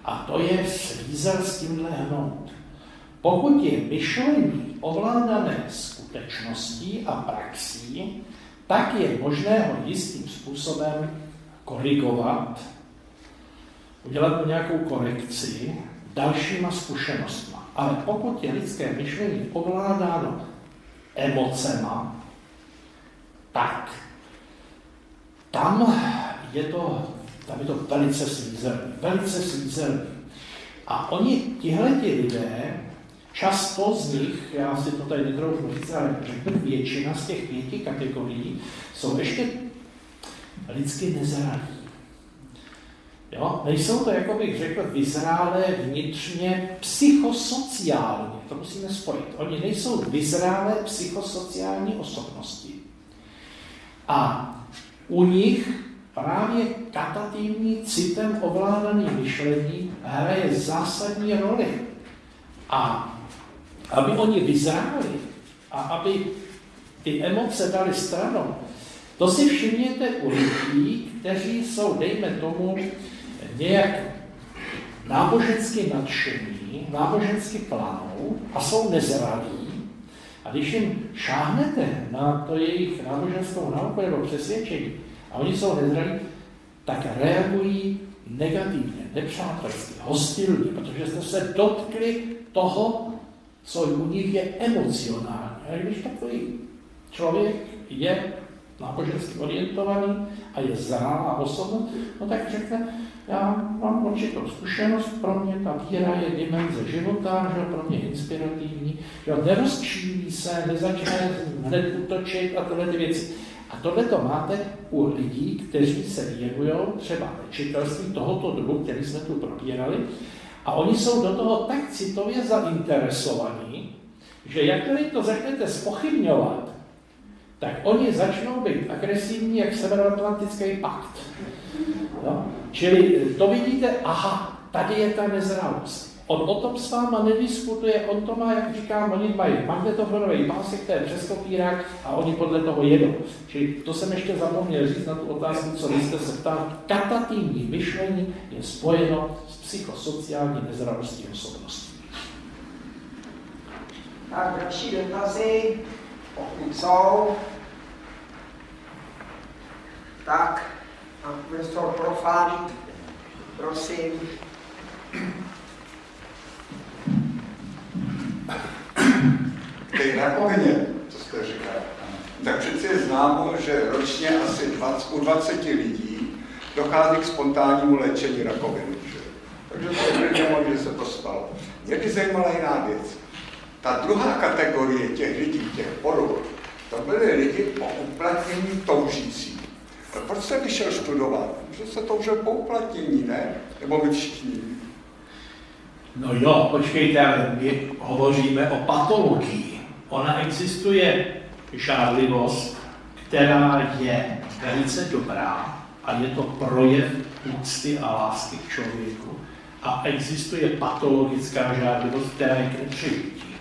A to je svízel s tímhle hnout. Pokud je myšlení ovládané skutečností a praxí, tak je možné ho jistým způsobem korigovat, udělat mu nějakou korekci, dalšíma zkušenostmi. Ale pokud je lidské myšlení ovládáno emocema, tak tam je to, tam je to velice svízelný, velice svízelný. A oni, tihleti lidé, často z nich, já si to tady netroufnu říct, ale řeknu, většina z těch pěti kategorií jsou ještě lidsky nezralí. Jo? Nejsou to, jako bych řekl, vyzrálé vnitřně psychosociální. To musíme spojit. Oni nejsou vyzrálé psychosociální osobnosti. A u nich právě katativní citem ovládaný myšlení hraje zásadní roli. A aby oni vyzráli a aby ty emoce dali stranou, to si všimněte u lidí, kteří jsou, dejme tomu, nějak nábožensky nadšení, nábožensky planou a jsou nezralí. A když jim šáhnete na to jejich náboženskou nauku nebo přesvědčení a oni jsou nezralí, tak reagují negativně, nepřátelsky, hostilně, protože jste se dotkli toho, co u nich je emocionální. A když takový člověk je nábožensky orientovaný a je zralá osobnost, no tak řekne, já mám určitou zkušenost, pro mě ta víra je dimenze života, že pro mě inspirativní, že nerozčílí se, nezačne hned útočit a tyhle ty věci. A tohle to máte u lidí, kteří se věnují třeba nečitelství tohoto druhu, který jsme tu probírali, a oni jsou do toho tak citově zainteresovaní, že jakmile to začnete spochybňovat, tak oni začnou být agresivní jak Severoatlantický pakt. No? Čili to vidíte, aha, tady je ta nezralost. On o tom s váma nediskutuje, on to má, jak říkám, oni mají magnetofonový pásek, to je přes a oni podle toho jedou. Čili to jsem ještě zapomněl říct na tu otázku, co vy jste se ptal. Katativní myšlení je spojeno s psychosociální nezralostí osobnosti. Tak další dotazy, pokud jsou, tak pan profesor prosím. K té rakovině, co jste říkal, tak přeci je známo, že ročně asi 20, u 20 lidí dochází k spontánnímu léčení rakoviny. Že? Takže to je klidně že se to stalo. Mě by zajímala jiná věc. Ta druhá kategorie těch lidí, těch poruch, to byly lidi po uplatnění toužící. A proč jste vyšel studovat? Že se toužil po uplatnění, ne? Nebo my všichni? No jo, počkejte, ale my hovoříme o patologii. Ona existuje žádlivost, která je velice dobrá a je to projev úcty a lásky k člověku. A existuje patologická žádlivost, která je k nepřežití.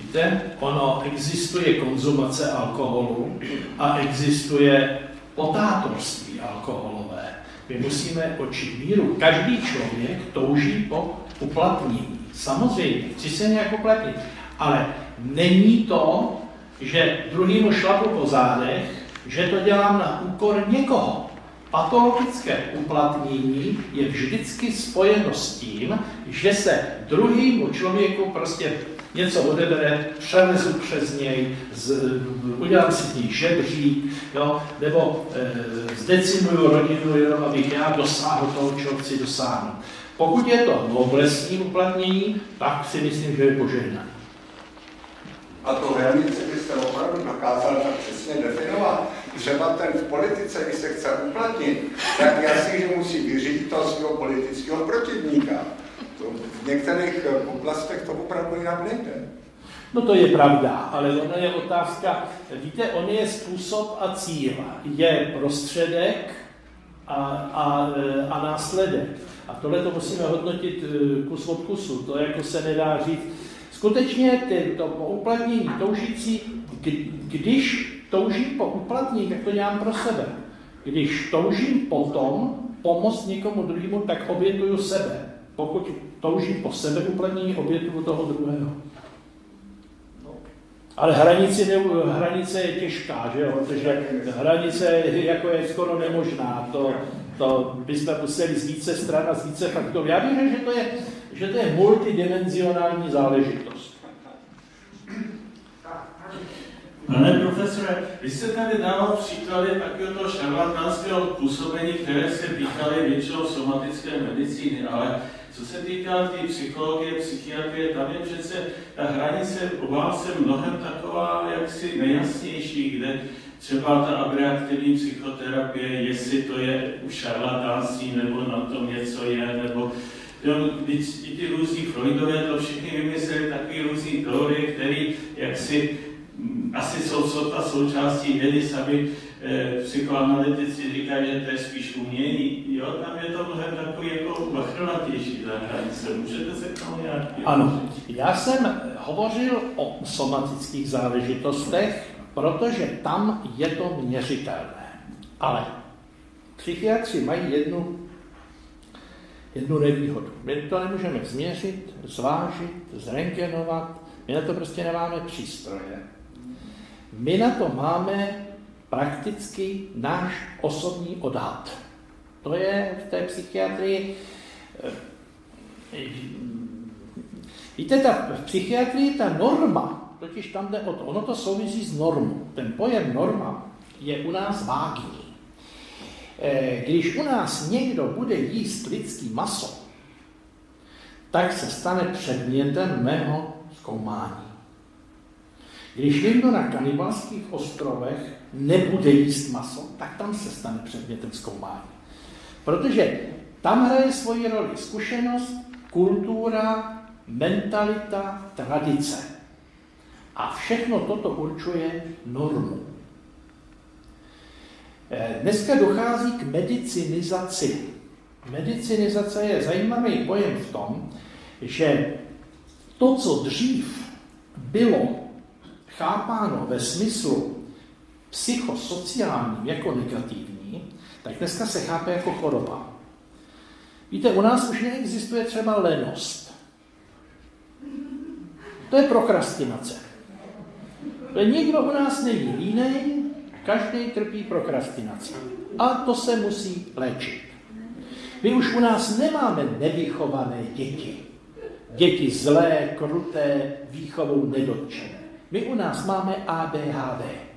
Víte, ono existuje konzumace alkoholu a existuje potátorství alkoholové. My musíme očit míru. Každý člověk touží po uplatnění. Samozřejmě, chci se nějak uplatnit. Ale není to, že druhýmu šlapu po zádech, že to dělám na úkor někoho. Patologické uplatnění je vždycky spojeno s tím, že se druhýmu člověku prostě něco odebere, přelezu přes něj, z, udělám si z žebřík, jo, nebo e, zdecimuju rodinu, jenom abych já dosáhl toho, čeho chci dosáhnout. Pokud je to noblesní uplatnění, tak si myslím, že je požehnaný. A to hranice byste opravdu dokázal tak přesně definovat. Třeba ten v politice, když se chce uplatnit, tak jasně, že musí vyřídit toho svého politického protivníka. To v některých oblastech to opravdu jinak nejde. No to je pravda, ale ona je otázka, víte, on je způsob a cíl. Je prostředek a, a, a následek. A tohle to musíme hodnotit eh, kus od kusu, to jako se nedá říct. Skutečně ty, to uplatnění toužící, když toužím po uplatnění, tak to dělám pro sebe. Když toužím potom pomoct někomu druhému, tak obětuju sebe. Pokud toužím po sebe uplatnění, obětuju toho druhého. Ale hranici, hranice je těžká, že jo? protože hranice jako je skoro nemožná. To, to bychom museli z více stran a z více faktorů. Já bych řekl, že to je, že to je multidimenzionální záležitost. Pane profesore, vy jste tady dával příklady takového toho šarlatánského působení, které se týkaly většinou somatické medicíny, ale co se týká té tý psychologie, psychiatrie, tam je přece ta hranice obávám se mnohem taková jaksi nejasnější, kde třeba ta abreaktivní psychoterapie, jestli to je už šarlatánství, nebo na tom něco je, nebo Jo, i ty různí Freudové to všichni vymysleli takové různé teorie, které jaksi asi jsou sota součástí vědy, sami psychoanalytici říkají, že to je spíš umění. Jo, tam je to mnohem takový jako vachrlatější ta hranice. Můžete se k tomu nějak... Ano, já jsem hovořil o somatických záležitostech, protože tam je to měřitelné. Ale psychiatři mají jednu, jednu nevýhodu. My to nemůžeme změřit, zvážit, zrengenovat, my na to prostě nemáme přístroje. My na to máme prakticky náš osobní odhad. To je v té psychiatrii. Eh, víte, ta, v psychiatrii ta norma, totiž tam jde o to, ono to souvisí s normou. Ten pojem norma je u nás vágní. Eh, když u nás někdo bude jíst lidský maso, tak se stane předmětem mého zkoumání. Když někdo na kanibalských ostrovech nebude jíst maso, tak tam se stane předmětem zkoumání. Protože tam hraje svoji roli zkušenost, kultura, mentalita, tradice. A všechno toto určuje normu. Eh, dneska dochází k medicinizaci. Medicinizace je zajímavý pojem v tom, že to, co dřív bylo chápáno ve smyslu psychosociálním jako negativní, tak dneska se chápe jako choroba. Víte, u nás už neexistuje třeba lenost. To je prokrastinace. To nikdo u nás není línej, každý trpí prokrastinací. A to se musí léčit. My už u nás nemáme nevychované děti. Děti zlé, kruté, výchovou nedotčené. My u nás máme ADHD.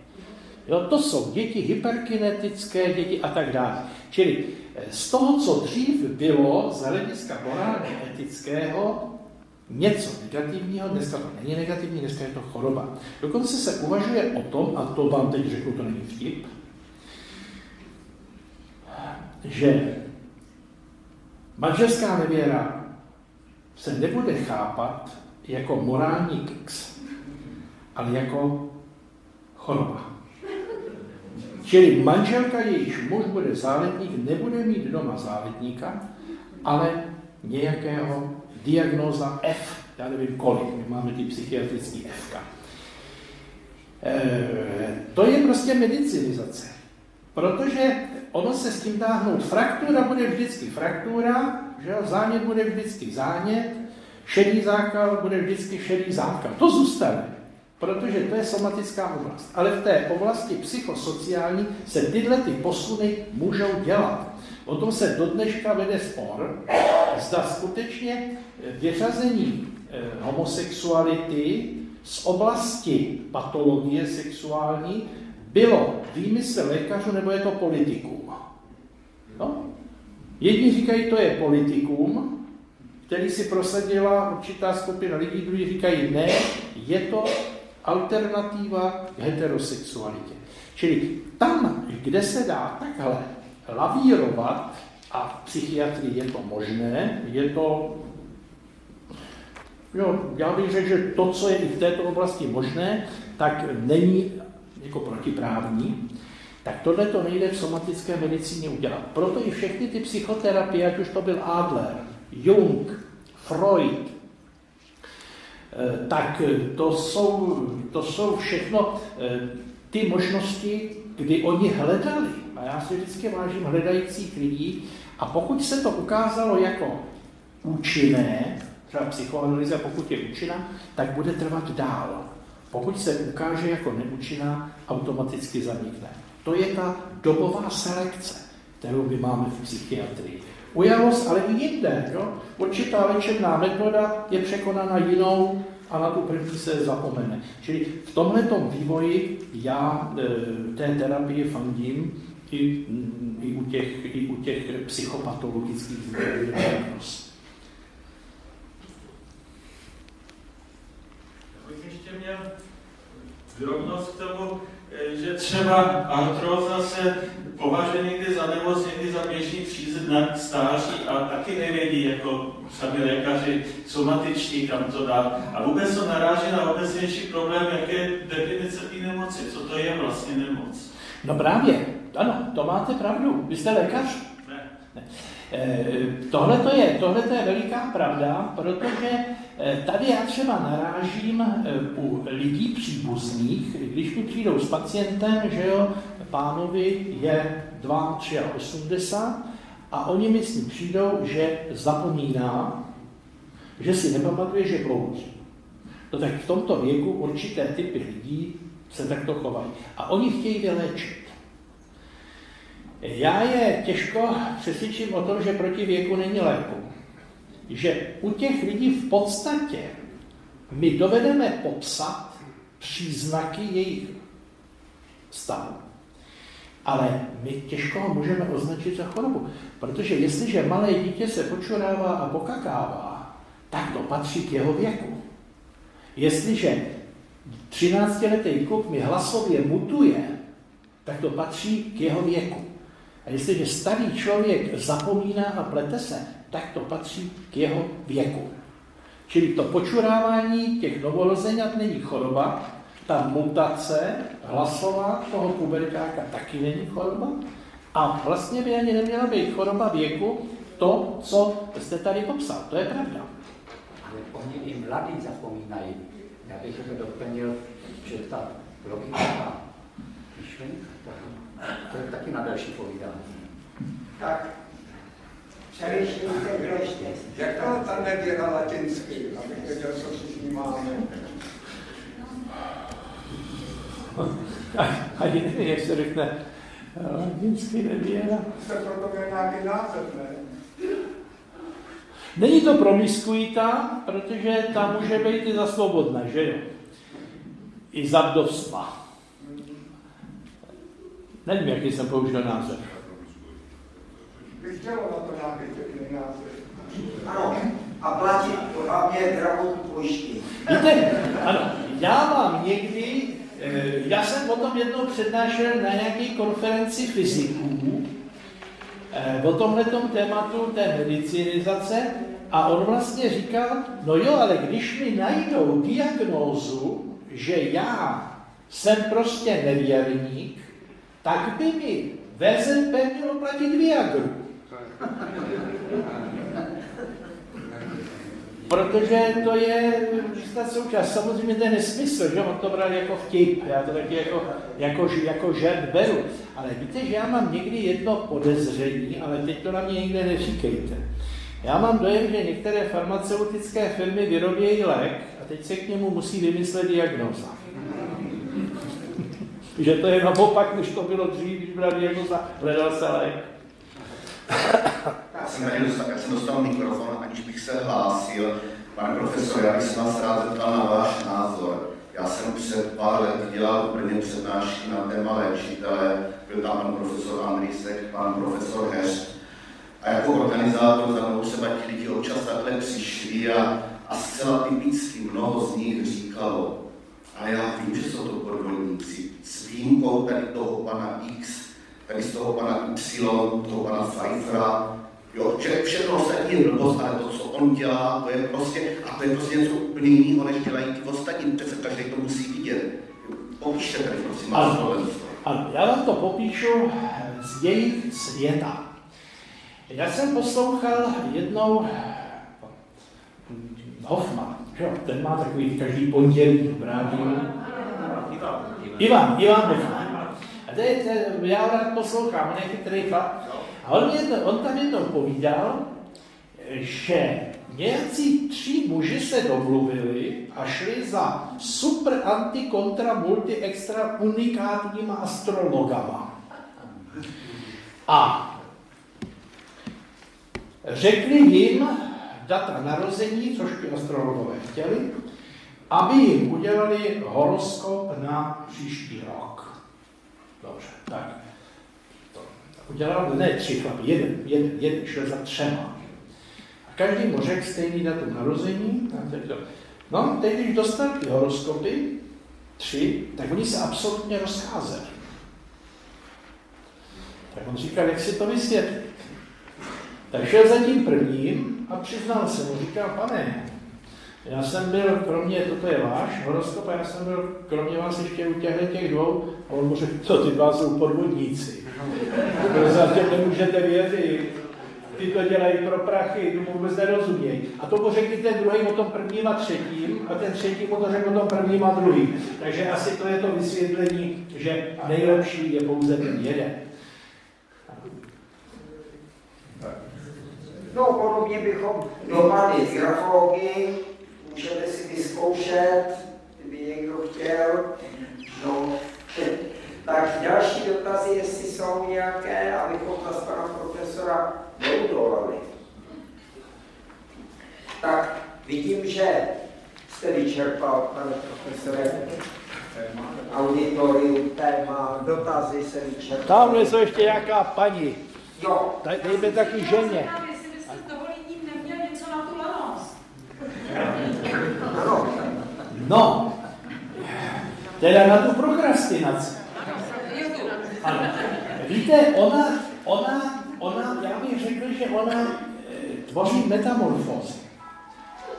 Jo, to jsou děti hyperkinetické, děti a tak dále. Čili eh, z toho, co dřív bylo z hlediska morálně etického, něco negativního, dneska to není negativní, dneska je to choroba. Dokonce se uvažuje o tom, a to vám teď řeknu, to není vtip, že manželská nevěra se nebude chápat jako morální kiks, ale jako choroba. Čili manželka, jejíž muž bude záletník, nebude mít doma záletníka, ale nějakého diagnóza F, já nevím kolik, my máme ty psychiatrický F. E, to je prostě medicinizace. Protože ono se s tím táhnout. Fraktura bude vždycky fraktura, že zánět bude vždycky zánět, šedý zákal bude vždycky šedý zákal. To zůstane protože to je somatická oblast. Ale v té oblasti psychosociální se tyhle ty posuny můžou dělat. O tom se do dneška vede spor, zda skutečně vyřazení eh, homosexuality z oblasti patologie sexuální bylo výmysl lékařů nebo je to politikum. No? Jedni říkají, to je politikum, který si prosadila určitá skupina lidí, druhý říkají, ne, je to alternativa k heterosexualitě. Čili tam, kde se dá takhle lavírovat, a v psychiatrii je to možné, je to, jo, já bych řekl, že to, co je i v této oblasti možné, tak není jako protiprávní, tak tohle to nejde v somatické medicíně udělat. Proto i všechny ty psychoterapie, ať už to byl Adler, Jung, Freud, tak eh, to jsou, to jsou všechno eh, ty možnosti, kdy oni hledali. A já si vždycky vážím hledajících lidí. A pokud se to ukázalo jako účinné, třeba psychoanalýza, pokud je účinná, tak bude trvat dál. pokud se ukáže jako neúčinná, automaticky zanikne. To je ta dobová selekce, kterou my máme v psychiatrii. Ujalost ale i jinde. Jo? Určitá léčebná metoda je překonána jinou a na tu první se zapomene. Čili v tomhle vývoji já e, té terapii fandím i, i, u těch, i u těch psychopatologických diagnóz. ještě měl drobnost k tomu, eh, že třeba artróza se považuje někdy za nemoc, někdy za běžný příznak stáří a taky nevědí, jako sami lékaři, somatiční, kam to dát. A vůbec to naráží na obecnější problém, jaké je definice té nemoci, co to je vlastně nemoc. No právě, ano, to máte pravdu. Vy jste lékař? Ne. ne. Eh, tohle to je, tohle to je veliká pravda, protože tady já třeba narážím eh, u lidí příbuzných, když mi přijdou s pacientem, že jo, pánovi je 82 a oni mi s ním přijdou, že zapomíná, že si nepamatuje, že bloudí. No tak v tomto věku určité typy lidí se takto chovají. A oni chtějí vyléčit. Já je těžko přesvědčím o tom, že proti věku není léku. Že u těch lidí v podstatě my dovedeme popsat příznaky jejich stavu. Ale my těžko ho můžeme označit za chorobu. Protože jestliže malé dítě se počurává a pokakává, tak to patří k jeho věku. Jestliže 13-letý kluk mi hlasově mutuje, tak to patří k jeho věku. A jestliže starý člověk zapomíná a plete se, tak to patří k jeho věku. Čili to počurávání těch novorozenat není choroba, ta mutace hlasová toho pubertáka taky není choroba a vlastně by ani neměla být choroba věku to, co jste tady popsal. To je pravda. Ale oni i mladí zapomínají. Já bych to doplnil, že ta logika myšlenka to je taky na další povídání. Tak, ještě. Jak to ta nevěra latinsky, abych věděl, co všichni máme? Ani nevím, jak se řekne latinsky nevěra. Jste proto měl nějaký název, ne? Není to promiskuita, protože ta může být i za svobodné, že jo? I za vdovstva. Nevím, jaký jsem použil název. Bych chtělo na to nějaký pěkný název. Ano, a platit hlavně zdravotní pojištění. Víte, ano, já mám někdy, eh, já jsem potom jednou přednášel na nějaké konferenci fyziků eh, o tomhle tématu té medicinizace a on vlastně říkal, no jo, ale když mi najdou diagnózu, že já jsem prostě nevěrník, tak by mi VZP mělo platit Viagru. Protože to je ta součást. Samozřejmě to je nesmysl, že on to bral jako vtip, já to taky jako, jako, jako žert beru. Ale víte, že já mám někdy jedno podezření, ale teď to na mě nikde neříkejte. Já mám dojem, že některé farmaceutické firmy vyrobějí lék a teď se k němu musí vymyslet diagnoza že to je naopak, než to bylo dřív, když byla diagnoza, hledal se lék. Jsem, dostal, já jsem dostal mikrofon, aniž bych se hlásil. Pane profesor, já bych se vás rád zeptal na váš názor. Já jsem před pár let dělal první přednášky na téma léčitele, byl tam pan profesor Andrýsek, pan profesor Heř. A jako organizátor za mnou třeba ti lidi občas takhle přišli a, a zcela typicky mnoho z nich říkalo, a já vím, že jsou to podvodníci, s výjimkou tady toho pana X, tady z toho pana Y, toho pana Pfeiffera, Jo, že všechno ostatní je blbost, ale to, co on dělá, to je prostě, a to je prostě něco úplně jiného, než dělají ty ostatní, přece každý to musí vidět. Popíšte tady, prosím, ano, tohle. Ano, já vám to popíšu z jejich světa. Já jsem poslouchal jednou Hoffman, že jo, ten má takový každý pondělí v rádiu. Ivan, Ivan Hoffman. A to je, to, já ho rád poslouchám, on je chytrý chlap. A on, jedno, on tam jednou povídal, že nějací tři muži se domluvili a šli za super anti kontra multi extra unikátníma astrologama. A řekli jim data narození, což ty astrologové chtěli, aby jim udělali horoskop na příští rok. Dobře, tak. To udělal, ne tři chlapy, jeden, jeden, jeden šel za třema. A každý mu řekl stejný datum narození. A teď to. No, teď, když dostal ty horoskopy, tři, tak oni se absolutně rozcházeli. Tak on říkal, jak si to vysvětlit. Tak šel za tím prvním a přiznal se mu, říkal, pane, já jsem byl, kromě, toto je váš horoskop, a já jsem byl, kromě vás ještě u těchto těch dvou, a on mu řekl, to ty dva jsou podvodníci. Těm nemůžete věřit. Ty to dělají pro prachy, tomu vůbec nerozumějí. A to mu řekl ten druhý o tom prvním a třetím, a ten třetí mu to řekl o tom prvním a druhým. Takže asi to je to vysvětlení, že nejlepší je pouze ten jeden. No, podobně bychom dopadli z grafologii, můžete si vyzkoušet, kdyby někdo chtěl. No, tak další dotazy, jestli jsou nějaké, abychom zase pana profesora neudolali. Tak vidím, že jste vyčerpal, pane profesore, auditorium, téma, dotazy se vyčerpaly. Tamhle jsou ještě nějaká paní. Jo. Dejme taky ženě. No, teda na tu prokrastinaci. Ano. Víte, ona, ona, ona, já bych řekl, že ona e, tvoří metamorfózy.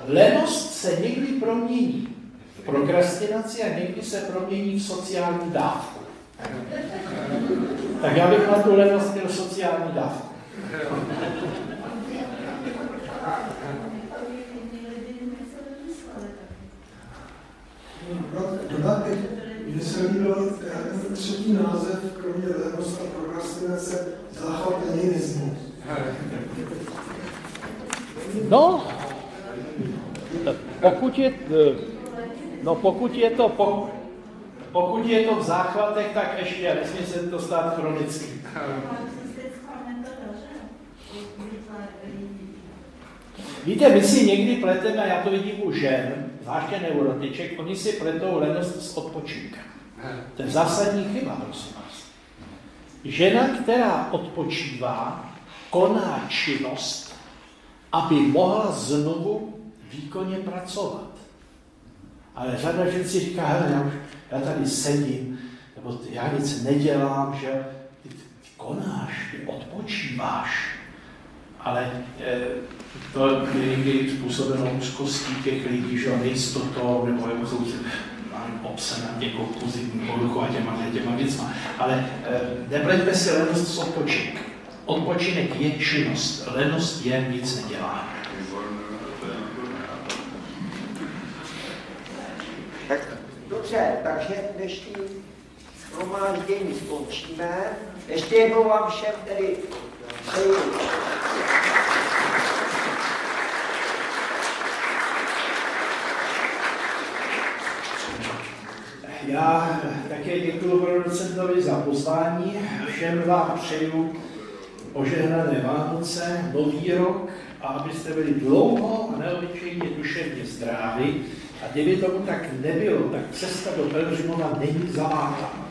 Lenost se někdy promění v prokrastinaci a někdy se promění v sociální dávku. Tak já bych na tu lenost měl sociální dávku. Dodatek. Mně se líbil ten třetí název, kromě lenost a prokrastinace, záchvat leninismu. No, pokud je, no pokud je to, pokud je to v záchvatech, tak ještě nesmí se to stát chronicky. Víte, my si někdy pleteme, já to vidím u žen, zvláště neurotiček, oni si pletou lenost s odpočinkem. To je zásadní chyba, prosím vás. Žena, která odpočívá, koná činnost, aby mohla znovu výkonně pracovat. Ale řada žen si říká, já, už, já tady sedím, nebo já nic nedělám, že ty, ty konáš, ty odpočíváš. Ale e, to je někdy způsobeno úzkostí těch lidí, že nejistotou, nebo jako jsou obsahem jako pozitivní poruchu a těma, těma věcma. Ale e, nepleťme si lenost s odpočink. Odpočinek je činnost, lenost je nic nedělá. Tak dobře, takže dnešní shromáždění skončíme. Ještě jednou vám všem tedy přeju Já také děkuji panu docentovi za pozvání. Všem vám přeju požehnané Vánoce, nový rok a abyste byli dlouho a neobyčejně duševně zdraví. A kdyby tomu tak nebylo, tak cesta do Pelřimova není zavákaná.